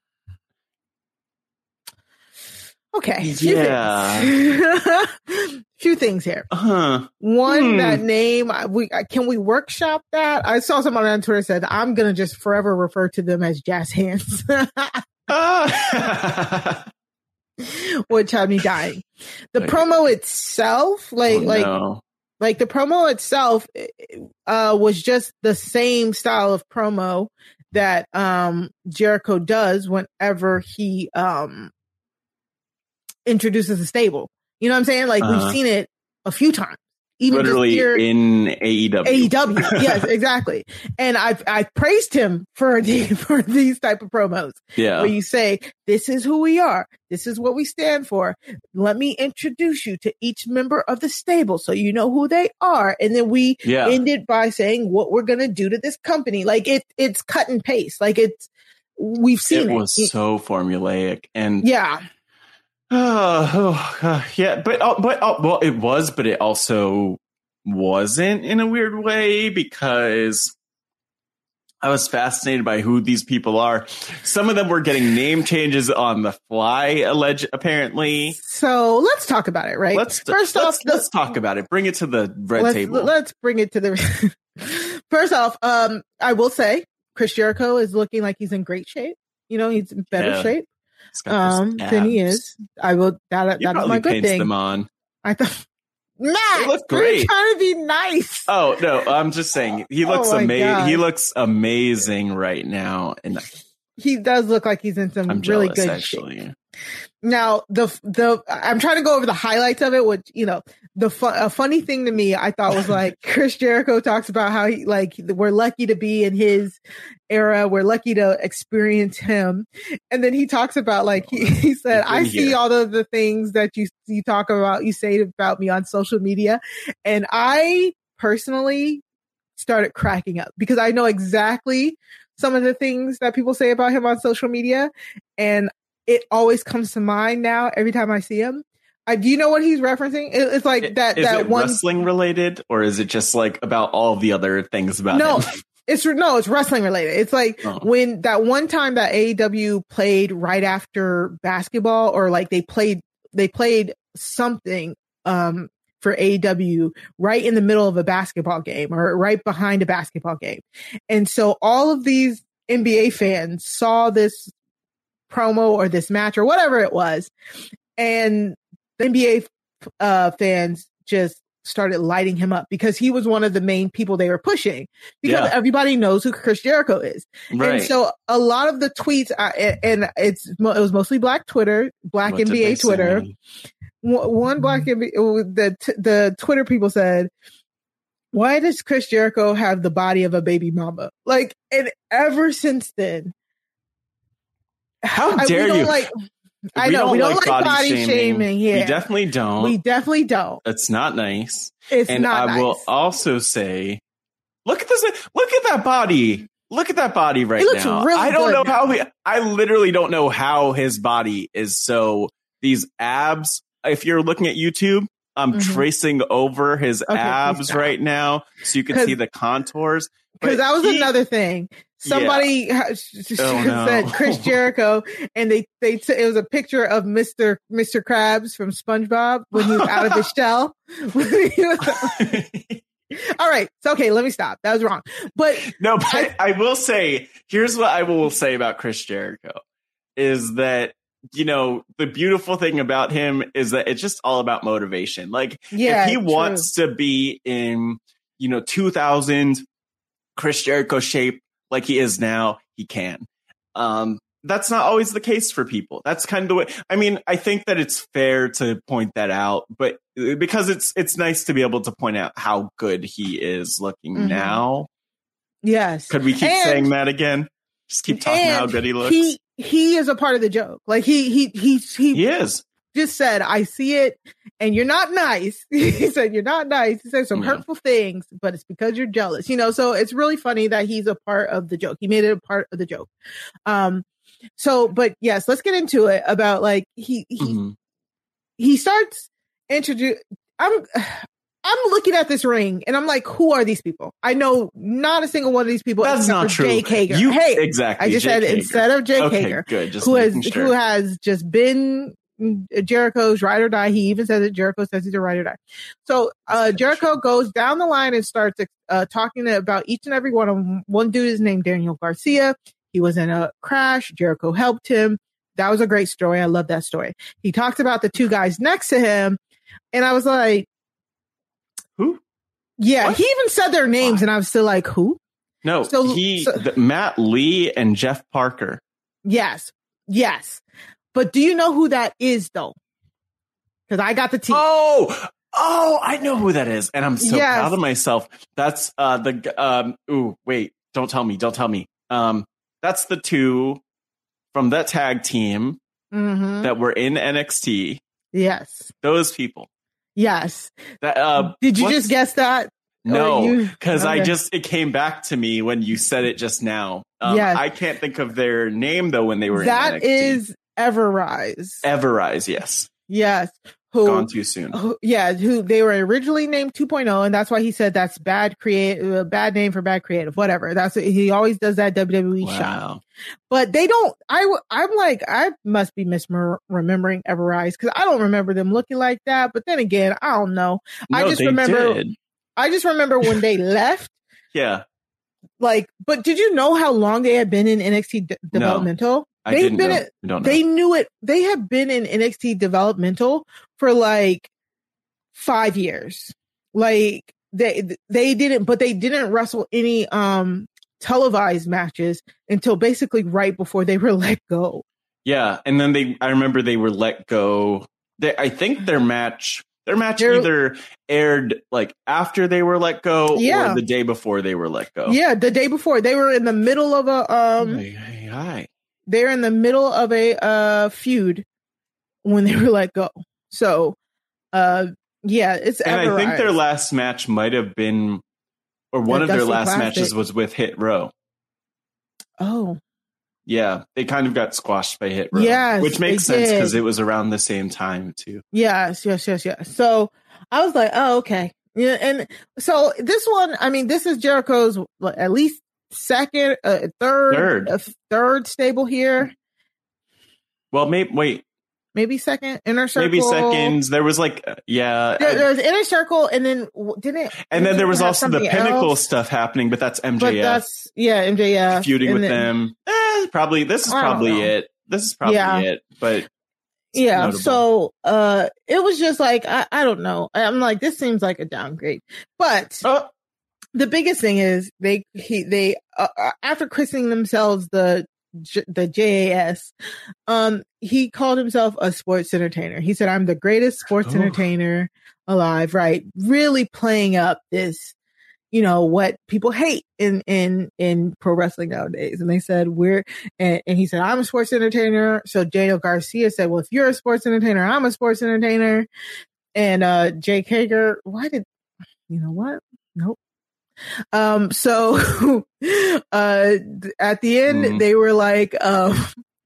Okay. few Yeah. things. (laughs) few things here. Huh. One Hmm. that name we uh, can we workshop that? I saw someone on Twitter said I'm gonna just forever refer to them as jazz hands. Ah. (laughs) (laughs) which had me dying. The promo itself, like Oh, like no. Like the promo itself uh was just the same style of promo that um Jericho does whenever he um introduces a stable. You know what I'm saying? Like Uh-huh. we've seen it a few times. Even literally here in AEW. AEW. (laughs) yes, exactly. And I've I've praised him for (laughs) the for these type of promos. Yeah. Where you say, This is who we are, this is what we stand for. Let me introduce you to each member of the stable so you know who they are. And then we Yeah. end it by saying what we're gonna do to this company. Like it it's cut and paste. Like it's we've seen it it. was so formulaic and yeah. (sighs) Oh, oh, (sighs) yeah, but uh, but uh, well, it was, but it also wasn't in a weird way because I was fascinated by who these people are. Some of them were getting name changes on the fly, alleged apparently. So let's talk about it, right? Let's First let's, off, the- let's talk about it. Bring it to the red let's, table. Let's bring it to the. (laughs) First off, um, I will say Chris Jericho is looking like he's in great shape. You know, he's in better Yeah. shape He's got those um than he is. I will. That that is my good thing. them on. I thought. (laughs) Matt, look great. trying to be nice. Oh no, I'm just saying he Oh looks my amazing. He looks amazing right now, and He does look like he's in some I'm really jealous good actually. shape. Now the the I'm trying to go over the highlights of it. Which you know the fu- a funny thing to me I thought was like (laughs) Chris Jericho talks about how he like we're lucky to be in his era. We're lucky to experience him, and then he talks about like he, (laughs) he said I been see all of the things that you you talk about you say about me on social media, and I personally started cracking up because I know exactly some of the things that people say about him on social media, and it always comes to mind now every time I see him. I, do you know what he's referencing? It- it's like that Is that it one. wrestling related, or is it just like about all the other things about No, him? it's no, it's wrestling related. It's like Oh. when that one time that AEW played right after basketball, or like they played they played something um for AEW right in the middle of a basketball game or right behind a basketball game. And so all of these NBA fans saw this promo or this match or whatever it was. And the NBA uh, fans just started lighting him up because he was one of the main people they were pushing because Yeah. everybody knows who Chris Jericho is. Right. And so a lot of the tweets, uh, and it's it was mostly Black Twitter, Black What NBA Twitter. say? One Black NBA, the the Twitter people said, "Why does Chris Jericho have the body of a baby mama?" Like, and ever since then, How I- dare don't you? Like, I know we don't like body, shaming. Yeah, We definitely don't. we definitely don't. it's not nice. It's and not I will also say, look at this. Look at that body. Look at that body right now. really I don't know now. how. He, I literally don't know how his body is so. These abs. If you're looking at YouTube, I'm Mhm. tracing over his Okay, abs right now, so you can see the contours. because that was he- another thing. Somebody ha- Oh, (laughs) no. said Chris Jericho, and they they t- it was a picture of Mister Mister Krabs from SpongeBob when he was out of his (laughs) shell. (laughs) When he was- All right, so okay, let me stop. That was wrong. But No, but I, will say, here's what I will say about Chris Jericho is that, you know, the beautiful thing about him is that it's just all about motivation. Like, Yeah, if he true. wants to be in, you know, 2000 Chris Jericho shape like he is now, he can. Um, that's not always the case for people. That's kind of the way. I mean, I think that it's fair to point that out, but uh, because it's it's nice to be able to point out how good he is looking Mhm. now. yes, Could we keep And- saying that again? Just keep talking how good he looks. He he is a part of the joke. Like he he he he, He is. Just said, "I see it, and you're not nice." (laughs) he said, "You're not nice." He said some Yeah. hurtful things, but it's because you're jealous. You know, so it's really funny that he's a part of the joke. He made it a part of the joke. Um, so, but yes, let's get into it about like he he Mhm. he starts introduce. I'm I'm looking at this ring and I'm like, who are these people? I know not a single one of these people. That's not true. Jake Hager. You- hey, exactly, I just Jake said Hager. instead of Jake Okay, Hager, good, just who has sure. who has just been Jericho's ride or die. He even says that Jericho says he's a ride or die. So uh, Jericho goes down the line and starts uh, talking about each and every one of them. One dude is named Daniel Garcia. He was in a crash. Jericho helped him. that was a great story. I love that story. He talks about the two guys next to him, and I was like, who? Yeah, what? he even said their names, and I was still like, who? No, so, he so, the, Matt Lee and Jeff Parker. Yes, yes, but do you know who that is though? Because I got the team. Oh, oh, I know who that is, and I'm so yes. proud of myself. That's uh the um. Ooh, wait, don't tell me, don't tell me. Um, that's the two from that tag team mm-hmm. that were in NXT. Yes, those people. Yes. That, uh, Did you just guess that? No, because okay. I just it came back to me when you said it just now. Um, yes. I can't think of their name though when they were that is Ever-Rise. Ever-Rise, yes. Yes who gone too soon. Who, yeah, who they were originally named 2.0, and that's why he said that's bad create, a bad name for bad creative, whatever. That's he always does that WWE wow. shot. But they don't. I I'm like I must be misremembering Ever-Rise because I don't remember them looking like that. But then again, I don't know. No, I just remember. Did. I just remember when they (laughs) left. Yeah. Like, but did you know how long they had been in NXT developmental? I They've been know. they knew it. They have been in NXT developmental for like five years. Like they they didn't, but they didn't wrestle any um televised matches until basically right before they (laughs) were let go. Yeah, and then they I remember they were let go. They, I think their match their match They're, either aired like after they were let go yeah. or the day before they were let go. Yeah, the day before. They were in the middle of a um hey, hey, hi they're in the middle of a uh, feud when they were let go. So, uh, yeah, it's and I think their last match might have been, or one of their last Classic. matches was with Hit Row. Oh, yeah, they kind of got squashed by Hit Row. Yes, which makes sense because it was around the same time too. Yes, yes, yes, yes. So I was like, oh, okay. Yeah, and so this one, I mean, this is Jericho's at least second, uh, third, third, uh, third stable here. Well, maybe wait, maybe second inner circle. Maybe seconds. There was like, uh, yeah, there, there, was inner circle, and then didn't. And then there was also the pinnacle else? stuff happening, but that's MJF. But that's yeah, MJF feuding with then, them. Eh, probably this is probably it. This is probably yeah. it. But yeah notable. so uh it was just like I, I don't know i'm like this seems like a downgrade but uh, the biggest thing is they he they uh, uh after christening themselves the the JAS, um, he called himself a sports entertainer. He said, "I'm the greatest sports oh. entertainer alive." Right, really playing up this, you know, what people hate in in in pro wrestling nowadays. And they said, "We're," and, and he said, "I'm a sports entertainer." So Daniel Garcia said, "Well, if you're a sports entertainer, I'm a sports entertainer." And uh Jake Hager, why did you know what? Nope. Um, so, (laughs) uh, at the end, mm-hmm. they were like, um,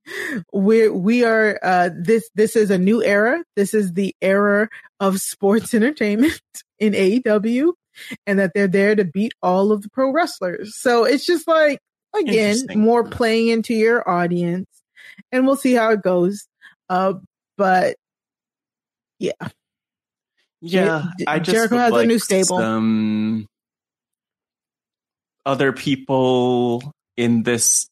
(laughs) we we are uh this this is a new era. This is the era of sports (laughs) entertainment in AEW and that they're there to beat all of the pro wrestlers. So it's just like again more playing into your audience and we'll see how it goes. Uh but yeah. Yeah Jer- I just Jericho has like a new stable. some other people in this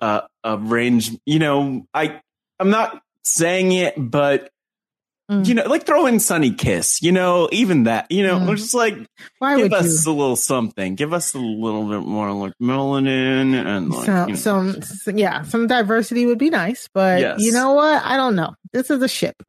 uh, uh, range. You know, I I'm not saying it, but mm. you know, like throw in Sonny Kiss. You know, even that. You know, mm. just like Why give us you? a little something. Give us a little bit more like melanin and like, some, you know. some yeah, some diversity would be nice. But yes. you know what? I don't know. This is a ship.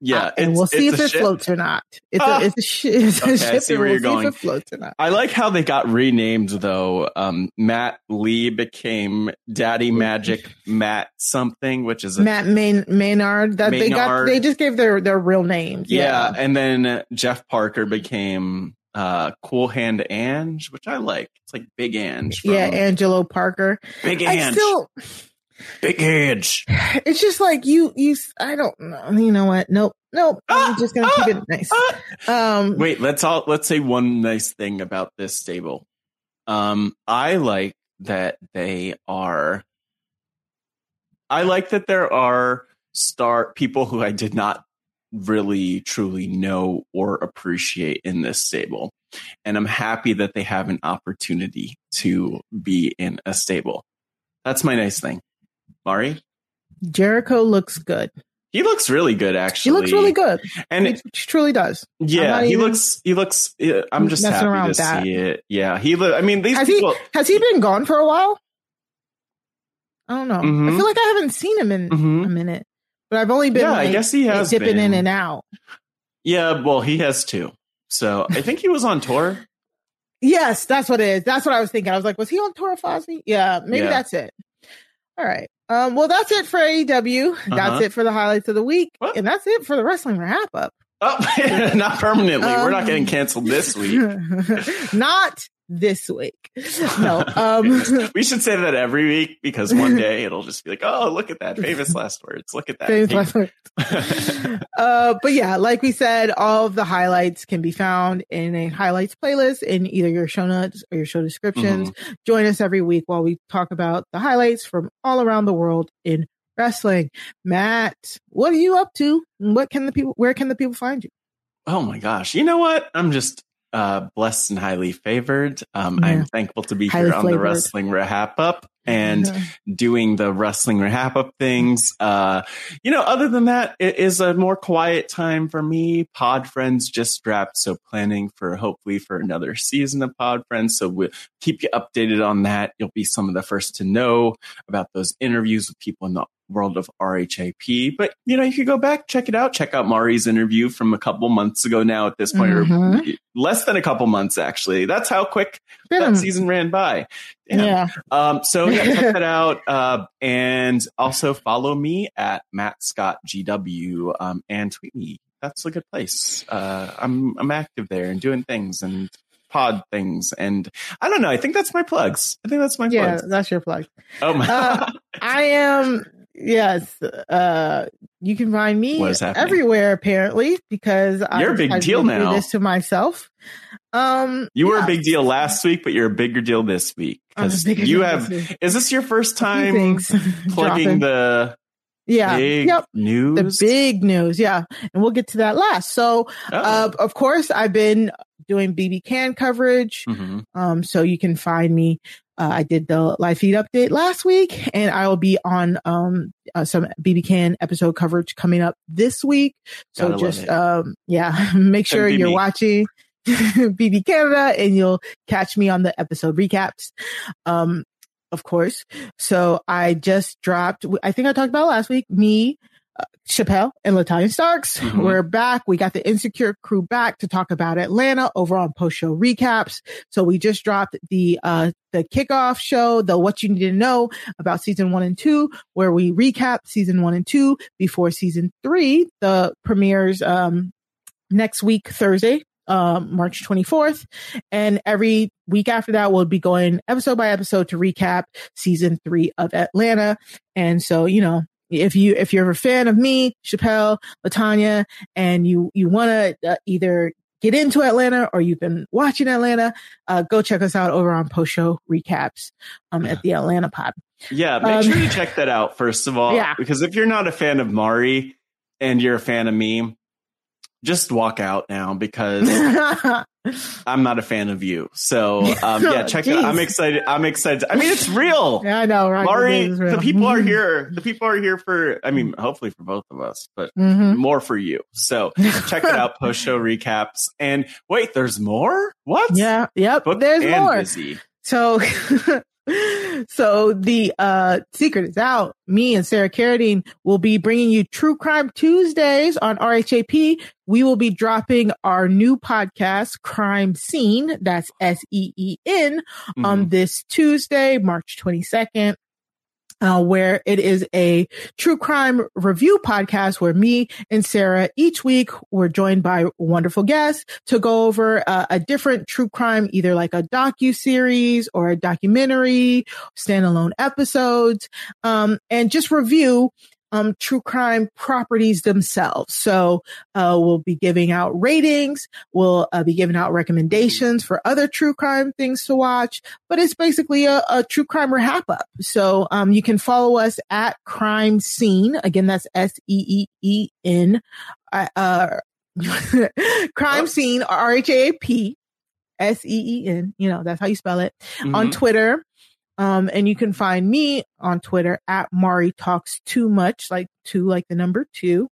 Yeah, uh, and we'll see if it ship. floats or not. It's ah. a it's a, sh- it's (laughs) okay, a ship. see where we'll you're going. if it floats or not. I like how they got renamed though. Um, Matt Lee became Daddy Magic Matt something, which is a, Matt Main- Menard. That Menard. they got. They just gave their their real names. Yeah, yeah. and then Jeff Parker became uh Cool Hand Ange, which I like. It's like Big Ange. yeah, Angelo Parker. Big Ange. I still Big edge. It's just like you, you, I don't know. You know what? Nope. Nope. I'm ah, just going to ah, keep it nice. Ah. Um, Wait, let's all, let's say one nice thing about this stable. Um, I like that they are, I like that there are star people who I did not really truly know or appreciate in this stable. And I'm happy that they have an opportunity to be in a stable. That's my nice thing. Mari? Jericho looks good. He looks really good, actually. He looks really good. And he, it- truly does. Yeah, he looks. He looks. I'm just happy around to that. see it. Yeah, he. Li- I mean, these Has people. he has he been gone for a while? I don't know. I Mhm. feel like I haven't seen him in a minute, but I've only been Yeah, I guess he has dipping in and out. Yeah, well, he has too. So I think he was on tour. Yes, that's what it is. That's what I was thinking. I was like, was he on tour of Fozzy? Yeah, maybe Yeah. that's it. All right. Um, well, that's it for AEW. Uh-huh. That's it for the highlights of the week, and that's it for the wrestling RHAPup. Oh, (laughs) not permanently. We're not Um, getting canceled this week. (laughs) Not this week. (laughs) No. (laughs) Um, we should say that every week because one (laughs) day it'll just be like, oh, look at that famous last words. Look at that. Famous last words. uh, but yeah, like we said, all of the highlights can be found in a highlights playlist in either your show notes or your show descriptions. Join us every week while we talk about the highlights from all around the world in wrestling. Matt, what are you up to? What can the people? Where can the people find you? Oh my gosh. You know what? I'm just uh, blessed and highly favored. Um, I'm thankful to be Highly here on the. Wrestling RHAPup and doing the Wrestling RHAPup things. Uh, you know, other than that, it is a more quiet time for me. Pod Friends just dropped, so planning for hopefully for another season of Pod Friends. So we'll keep you updated on that. You'll be some of the first to know about those interviews with people in the world of RHAP. But you know, you could go back, check it out, check out Mari's interview from a couple months ago now at this point, or Mhm. less than a couple months actually. That's how quick that season ran by. Damn. Yeah. Um, so yeah, check (laughs) that out. Uh, and also follow me at Matt Scott GW um, and tweet me. That's a good place. Uh, I'm I'm active there and doing things and pod things and I don't know. I think that's my plugs. I think that's my Yeah, plugs. that's your plug. Oh my. Uh, (laughs) I am yes. Uh, you can find me What is happening? everywhere apparently because You're a big deal do now. This to myself. Um, You were yeah. a big deal last week, but you're a bigger deal this week because you have. Is this your first time (laughs) plugging the yeah big yep news? the big news yeah and we'll get to that last so Oh. uh, of course i've been doing bb can coverage Mhm. um so you can find me uh, i did the live feed update last week and i will be on um uh, some bb can episode coverage coming up this week. So Gotta just um yeah (laughs) make sure you're watching (laughs) bb canada and you'll catch me on the episode recaps. Um of course. So I just dropped, I think I talked about last week, me, Chappelle and Latanya Starks. Mhm. We're back. We got the Insecure crew back to talk about Atlanta over on post show recaps. So we just dropped the, uh, the kickoff show, the what you need to know about season one and two, where we recap season one and two before season three, the premieres, um, next week, Thursday, um, March 24th. And every week after that, we'll be going episode by episode to recap season three of Atlanta. And so, you know, if you, if you're a fan of me, Chappelle, Latanya, and you, you want to uh, either get into Atlanta or you've been watching Atlanta, uh, go check us out over on post show recaps, um, at the Atlanta pod. Yeah, make Um, sure you check that out first of all. (laughs) Yeah. Because if you're not a fan of Mari and you're a fan of me, just walk out now because (laughs) I'm not a fan of you. So (laughs) um, yeah, check it. out. I'm excited. I'm excited. I mean, it's real. (laughs) Yeah, I know, right? Mari, It is real. the people are Mhm. here. The people are here for. I mean, hopefully for both of us, but Mhm. more for you. So check it out. Post show recaps. And wait, there's more. What? Yeah. Yep. Booked there's more. busy. So, (laughs) so the uh secret is out. Me and Sarah Carradine will be bringing you True Crime Tuesdays on RHAP. We will be dropping our new podcast, Crime Seen. That's S E E N on this Tuesday, March twenty second. Uh, where it is a true crime review podcast where me and Sarah each week we're joined by wonderful guests to go over uh, a different true crime, either like a docu series or a documentary, standalone episodes, um, and just review um, true crime properties themselves. So uh, we'll be giving out ratings. We'll uh, be giving out recommendations for other true crime things to watch. But it's basically a, a true crime wrap up. So um, you can follow us at Crime Seen. Again, that's S E E E N. Uh, (laughs) crime Seen R H A P S E E N. You know that's how you spell it on Mhm. Twitter. Um, and you can find me on Twitter at Mari Talks Too Much, like two, like the number two,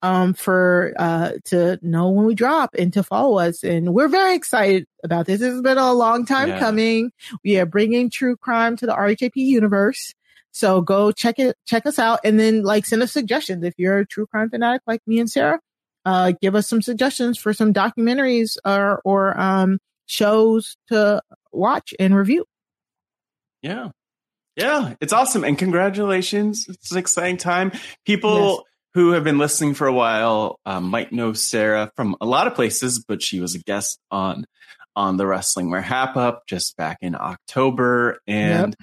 um, for, uh, to know when we drop and to follow us. And we're very excited about this. This has been a long time Yeah. coming. We are bringing true crime to the RHAP universe. So go check it, check us out and then like send us suggestions. If you're a true crime fanatic like me and Sarah, uh, give us some suggestions for some documentaries or, or, um, shows to watch and review. Yeah. Yeah, it's awesome. And congratulations. It's an exciting time. People who have been listening for a while um, might know Sarah from a lot of places, but she was a guest on on the Wrestling RHAPup just back in October. And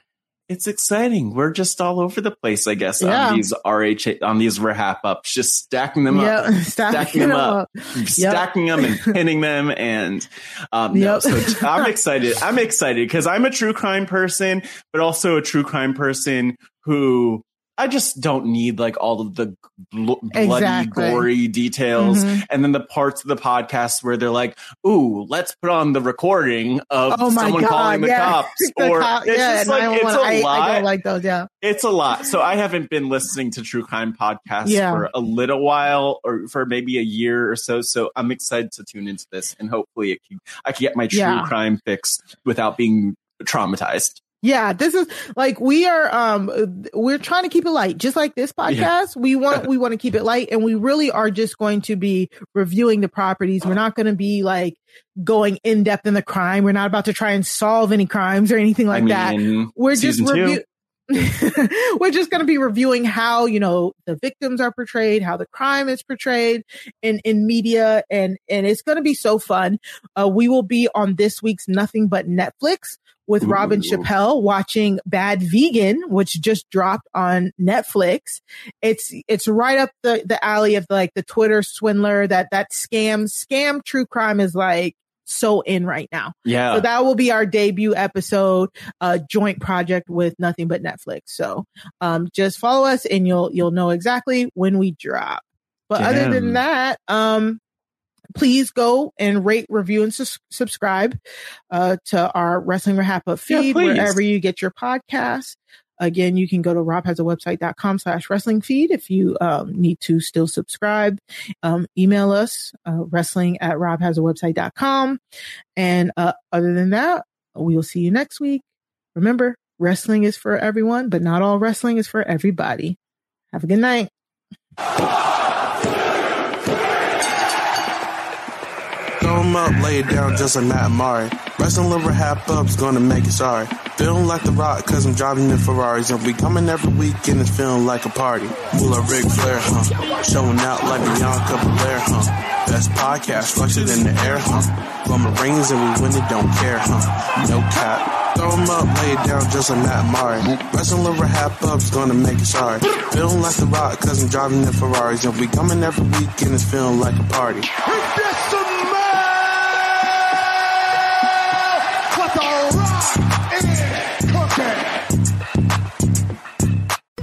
it's exciting. We're just all over the place, I guess, Yeah. on these RH on these RHAPups, just stacking them Yeah, (laughs) up. stacking them them up. up. Yep. Stacking them and pinning them and um no, Yep. so I'm (laughs) excited. I'm excited because I'm a true crime person, but also a true crime person who I just don't need like all of the bl- bloody, Exactly. gory details, Mhm. and then the parts of the podcast where they're like, "Ooh, let's put on the recording of Oh someone God. calling the yeah. cops," (laughs) The or cop- it's yeah, just like it's 911. a I, lot. I don't like those. Yeah. It's a lot. So I haven't been listening to true crime podcasts Yeah. for a little while or for maybe a year or so. So I'm excited to tune into this and hopefully it can, I can get my true crime fix without being traumatized. Yeah, this is like we are um we're trying to keep it light just like this podcast. We want we want to keep it light and we really are just going to be reviewing the properties. We're not going to be like going in depth in the crime. We're not about to try and solve any crimes or anything like I mean, that. We're just season two. review (laughs) we're just going to be reviewing how you know the victims are portrayed how the crime is portrayed in in media and and it's going to be so fun uh we will be on this week's nothing but netflix with Robin Ooh. Chappelle watching Bad Vegan, which just dropped on Netflix. It's it's right up the the alley of like the Twitter swindler that that scam scam true crime is like so in right now. Yeah. So that will be our debut episode, uh, joint project with nothing but Netflix. So, um, just follow us and you'll, you'll know exactly when we drop. But other than that, um, please go and rate, review, and sus- subscribe, uh, to our Wrestling RHAPup Yeah, feed, wherever you get your podcasts. Again, you can go to robhasawebsite.com slash wrestling feed if you um, need to still subscribe. Um, email us, uh, wrestling at robhasawebsite.com. And uh, other than that, we will see you next week. Remember, wrestling is for everyone, but not all wrestling is for everybody. Have a good night. Up, lay it down just like Matt Amari. Wrestling liver half up's gonna make it sorry. Feeling like the rock, cause I'm driving in Ferraris. And we coming every week and it's feeling like a party. Pull a Ric Flair, huh? Showing out like Bianca Belair, huh? Best podcast, flush in the air, huh? Roman Reigns and we win it, don't care, huh? No cap. Throw 'em up, lay it down just like Matt Amari. Wrestling liver half up's gonna make it sorry. Feeling like the rock, cause I'm driving in Ferraris. And we coming every week and it's feeling like a party.